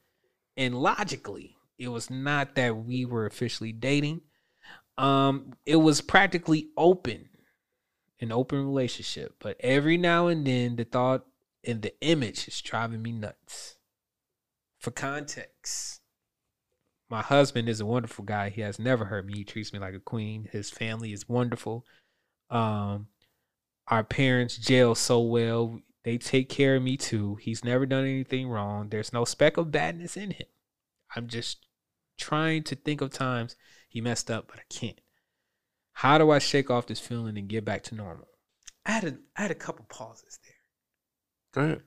And logically, it was not that we were officially dating. Um, it was practically open, an open relationship. But every now and then, the thought and the image is driving me nuts. For context, my husband is a wonderful guy. He has never hurt me. He treats me like a queen. His family is wonderful. Um, our parents jail so well. They take care of me too. He's never done anything wrong. There's no speck of badness in him. I'm just trying to think of times he messed up, but I can't. How do I shake off this feeling and get back to normal? I had a I had a couple pauses there. Go ahead.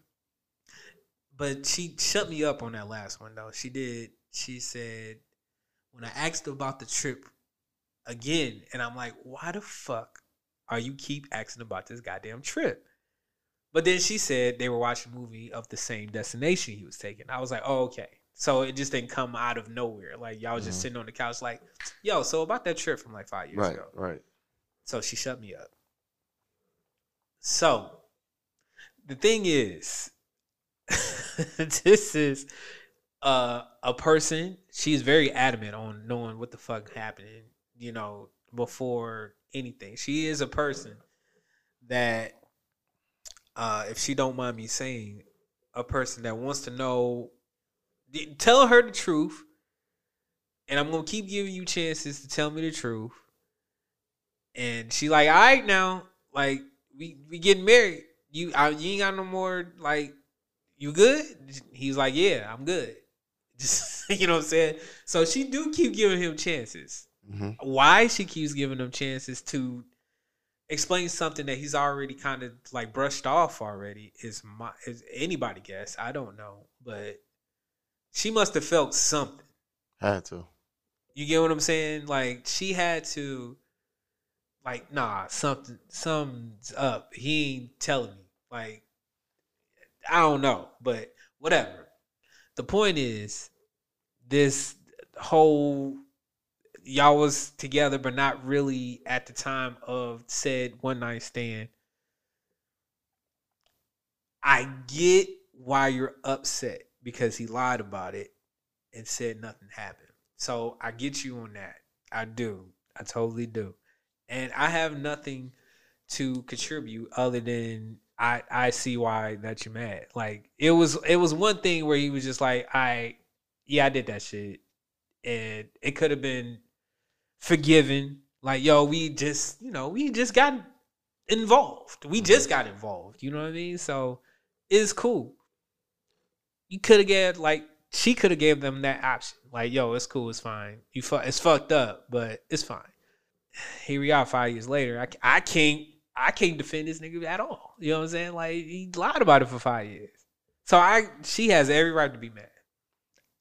But she shut me up on that last one though. She did. She said when I asked about the trip again, and I'm like, why the fuck are you keep asking about this goddamn trip? But then she said they were watching a movie of the same destination he was taking. I was like, oh, okay. So it just didn't come out of nowhere. Like y'all was just Mhm. sitting on the couch, like, yo, so about that trip from like five years Right, ago. right. So she shut me up. So the thing is, this is uh, a person. She's very adamant on knowing what the fuck happened. You know, before anything, she is a person that, uh, if she don't mind me saying, a person that wants to know. Tell her the truth, and I'm gonna keep giving you chances to tell me the truth. And she like, all right now, like we we getting married. You I, you ain't got no more like you good? He's like, yeah, I'm good. Just you know what I'm saying. So she do keep giving him chances. hmm Why she keeps giving him chances to explain something that he's already kind of like brushed off already is my is anybody guess. I don't know, but she must have felt something. Had to. You get what I'm saying? Like she had to like nah, something something's up. He ain't telling me. Like I don't know, but whatever. The point is this whole y'all was together, but not really at the time of said one night stand. I get why you're upset because he lied about it and said nothing happened. So I get you on that. I do. I totally do. And I have nothing to contribute other than I I see why that you're mad. Like it was it was one thing where he was just like, I yeah, I did that shit. And it could have been forgiven. Like, yo, we just, you know, we just got involved. We just got involved. You know what I mean? So it's cool. You could have gave like she could have gave them that option. Like, yo, it's cool, it's fine. You fu- it's fucked up, but it's fine. Here we are, five years later. I, I can't I can't defend this nigga at all. You know what I'm saying? Like he lied about it for five years. So I she has every right to be mad.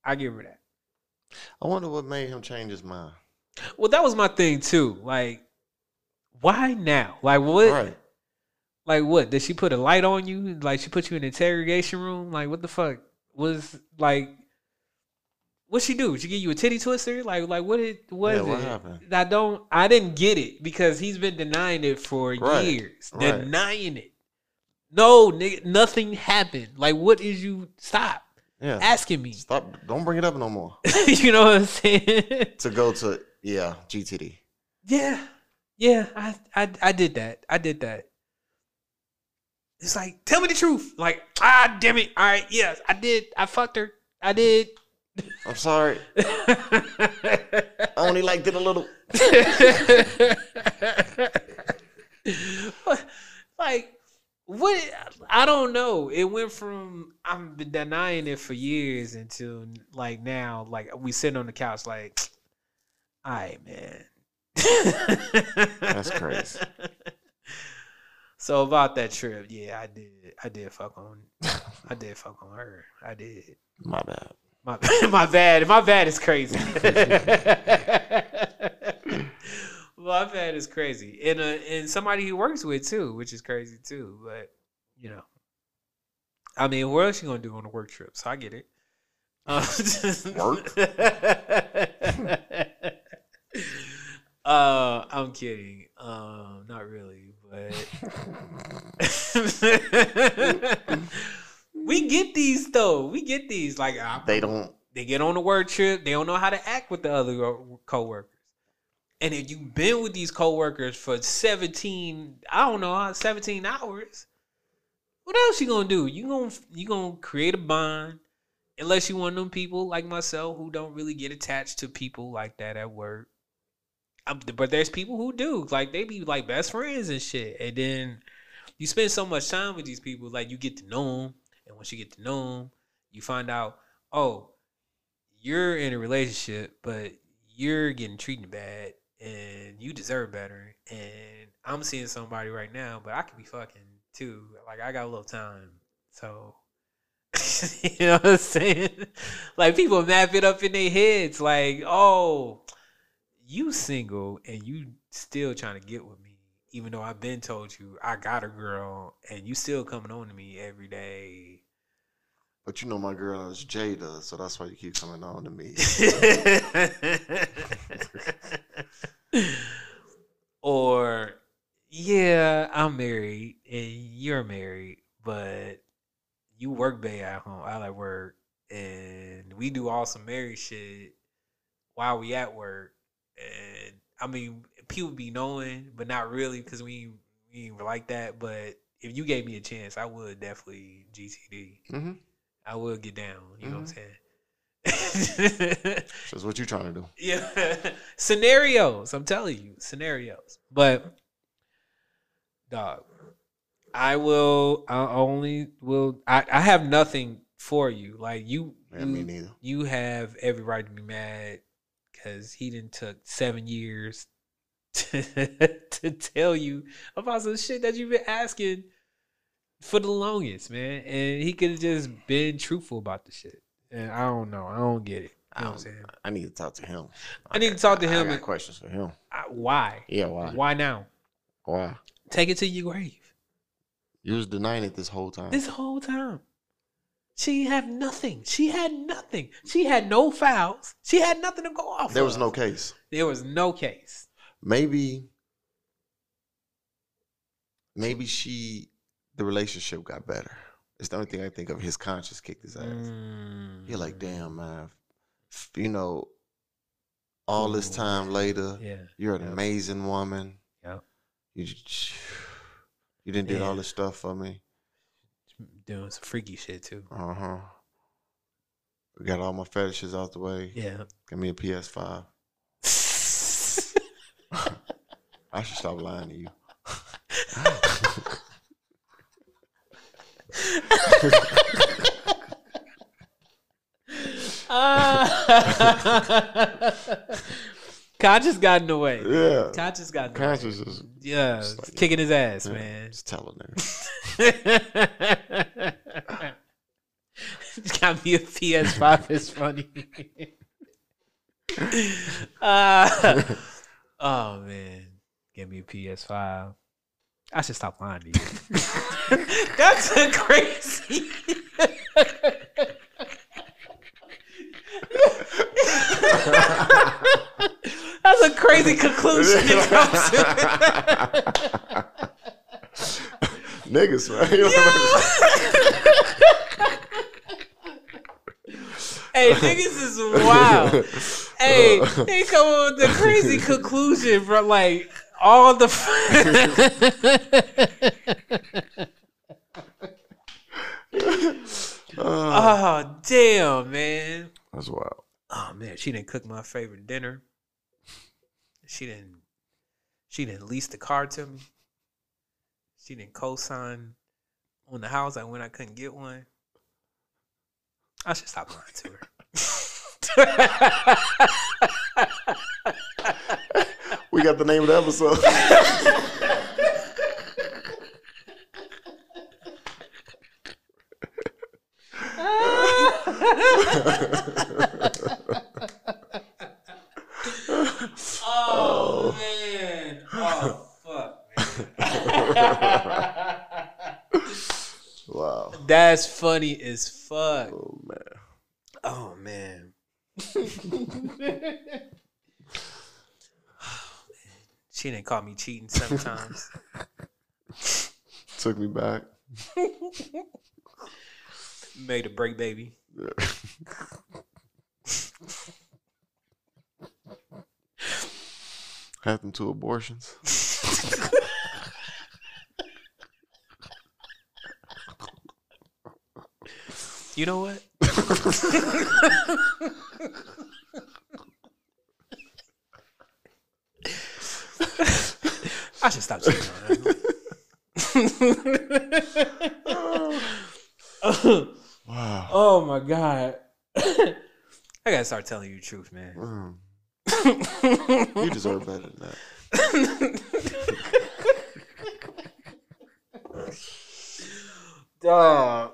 I give her that. I wonder what made him change his mind. Well, that was my thing too. Like, why now? Like what? Right. Like what? Did she put a light on you? Like she put you in an interrogation room? Like what the fuck? Was like what she do? She give you a titty twister? Like like what it was Yeah, what it? happened? I don't I didn't get it because he's been denying it for Right, years. right. Denying it. No, nigga, nothing happened. Like what is you stop Yeah. asking me? Stop. Don't bring it up no more. you know what I'm saying? To go to yeah GTD. Yeah, yeah, I, I, I did that. I did that. It's like, tell me the truth. Like, ah, damn it. All right, yes, I did. I fucked her. I did. I'm sorry. I only liked it a little. like, what? I don't know. It went from I've been denying it for years until like now, like we sitting on the couch, like, all right, man. That's crazy. So about that trip, yeah, I did. I did fuck on. I did fuck on her. I did. My bad. My my bad. My bad is crazy. my bad is crazy, and uh, and somebody he works with too, which is crazy too. But you know, I mean, what else you gonna do on a work trip? So I get it. Uh, Work? uh, I'm kidding. Um, not really, but we get these though. We get these. Like I, They don't. they get on the work trip. They don't know how to act with the other coworkers. And if you've been with these coworkers for 17, I don't know, 17 hours, what else you gonna do? You gonna you gonna create a bond, unless you one of them people like myself who don't really get attached to people like that at work. But there's people who do, like they be like best friends and shit. And then you spend so much time with these people, like you get to know them, and once you get to know them, you find out, oh, you're in a relationship, but you're getting treated bad and you deserve better. And I'm seeing somebody right now, but I could be fucking too. Like I got a little time. So you know what I'm saying? Like people map it up in their heads like, oh, you single and you still trying to get with me. Even though I've been told you I got a girl and you still coming on to me every day. But you know my girl is Jada, so that's why you keep coming on to me. or yeah, I'm married and you're married, but you work bay at home. I like work, and we do all some married shit while we at work. And I mean, people be knowing, but not really because we we ain't like that. But if you gave me a chance, I would definitely GTD. hmm I would get down. You know what I'm saying? That's what you're trying to do. Yeah. scenarios. I'm telling you, scenarios. But dog, I will I only will I, I have nothing for you. Like you Yeah, me neither. you have every right to be mad because he didn't took seven years to, to tell you about some shit that you've been asking for the longest, man. And he could have just been truthful about the shit. And I don't know. I don't get it. You know I'm um, saying? I need to talk to him. I need to talk to I him got and- questions for him. I, why? Yeah, why? Why now? Why? Take it to your grave. You was denying it this whole time. This whole time. She had nothing. She had nothing. She had no fouls. She had nothing to go off. There was of. no case. There was no case. Maybe, maybe she, the relationship got better. It's the only thing I think of. His conscience kicked his ass. Mm. You're like, damn, man. You know, all this time later, Yeah. you're an Yep. amazing woman. Yep. You, you didn't did all this stuff for me. Doing some freaky shit too. Uh huh. We got all my fetishes out the way. Yeah. Give me a PS5. I should stop lying to you. Conscious got in the way. Yeah. Conscious got in the way. Conscious is Yeah, Just like- kicking his ass, yeah, man. Just telling her, nigga. got me a PS5 It's funny. uh, oh man, give me a PS5. I should stop lying to you. That's a crazy. That's a crazy conclusion to come to. Niggas, man. You know? hey, niggas is wild. Hey, they come up with the crazy conclusion from like all the. Uh, oh damn, man. that's wild. Oh man, she didn't cook my favorite dinner. She didn't. She didn't lease the car to me. She didn't co-sign on the house I when I couldn't get one. I should stop lying to her. We got the name of the episode. oh man! Oh fuck, wow. That's funny as fuck. Oh man. Oh man. she didn't call me cheating sometimes. Took me back. Made a break, baby. Had them two abortions. You know what? I should stop on her. Wow. oh my god. I gotta start telling you the truth, man. Mm. You deserve better than that. Dog.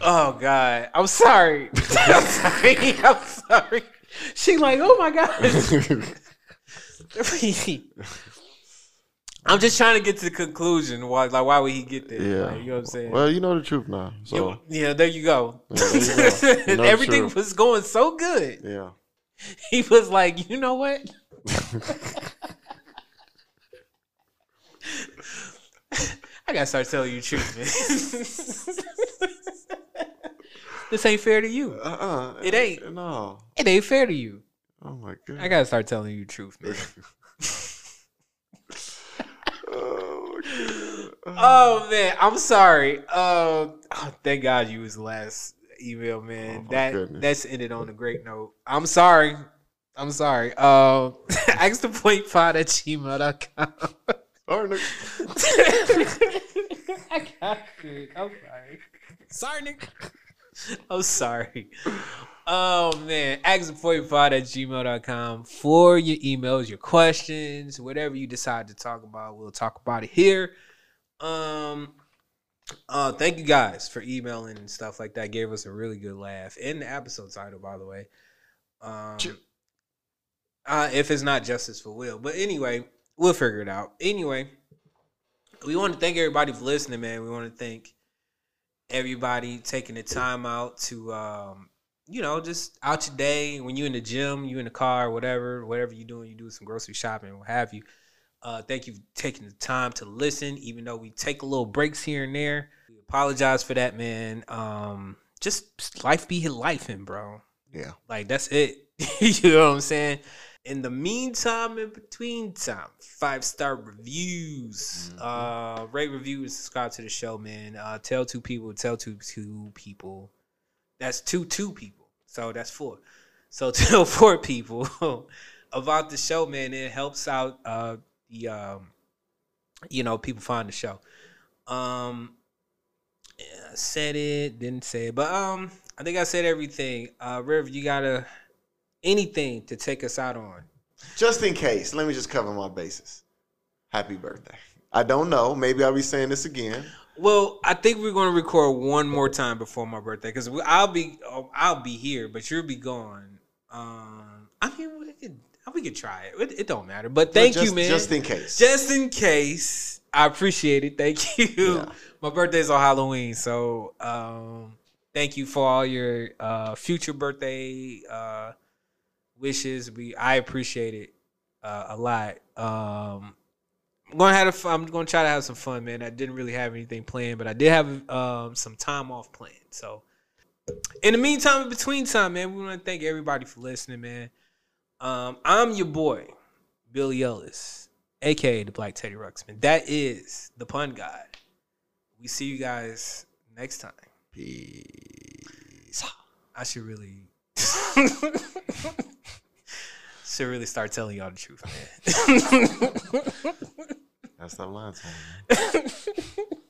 Oh God. I'm sorry. I'm sorry. I'm sorry. She like, oh my God. I'm just trying to get to the conclusion. Why like why would he get there? yeah. Like, you know what I'm saying? Well, you know the truth now. So You- yeah, there you go. Yeah, there you go. You know Everything was going so good. yeah. He was like, you know what? I gotta start telling you the truth, man. this ain't fair to you. Uh-uh. It ain't. No. It ain't fair to you. Oh my god. I gotta start telling you the truth, man. Oh, oh man, I'm sorry. Uh, oh, thank God you was the last email, man. Oh, that goodness. that's ended on a great note. I'm sorry. I'm sorry. Uh, ask the point pod at gmail.com. Sorry, nigga. I got it. I'm sorry. Sorry, nigga. I'm sorry. Oh man. Ask45 at gmail.com for your emails, your questions, whatever you decide to talk about. We'll talk about it here. Um uh thank you guys for emailing and stuff like that. Gave us a really good laugh. In the episode title, by the way. Um uh, if it's not justice for Will. But anyway, we'll figure it out. Anyway, we want to thank everybody for listening, man. We want to thank everybody taking the time out to, um, you know, just out your day when you're in the gym, you in the car, whatever, whatever you doing, you do some grocery shopping, what have you. Uh, thank you for taking the time to listen, even though we take a little breaks here and there. We apologize for that, man. Um, just life be life, in bro. Yeah. Like that's it. you know what I'm saying? In the meantime, in between time, five star reviews. Uh rate reviews, subscribe to the show, man. Uh tell two people, tell two two people. That's two two people. So that's four. So tell four people about the show, man. It helps out uh the um you know, people find the show. Um yeah, said it, didn't say it, but um, I think I said everything. Uh, Riv, you gotta anything to take us out on. Just in case, let me just cover my bases. Happy birthday. I don't know. Maybe I'll be saying this again. Well, I think we're gonna record one more time before my birthday because I'll be oh, I'll be here, but you'll be gone. Um, I mean, we could we could try it. It, it don't matter. But thank just, you, man. Just in case. Just in case. I appreciate it. Thank you. Yeah. My birthday's on Halloween, so um, thank you for all your uh, future birthday uh, wishes. We I appreciate it uh, a lot. Um, I'm gonna have a I'm gonna try to have some fun, man. I didn't really have anything planned, but I did have um, some time off planned. So in the meantime, in between time, man, we want to thank everybody for listening, man. Um, I'm your boy, Billie Ellis, aka the Black Teddy Ruxpin. That is the pun god. We see you guys next time. Peace. I should really should really start telling y'all the truth, man. That's that line time. man.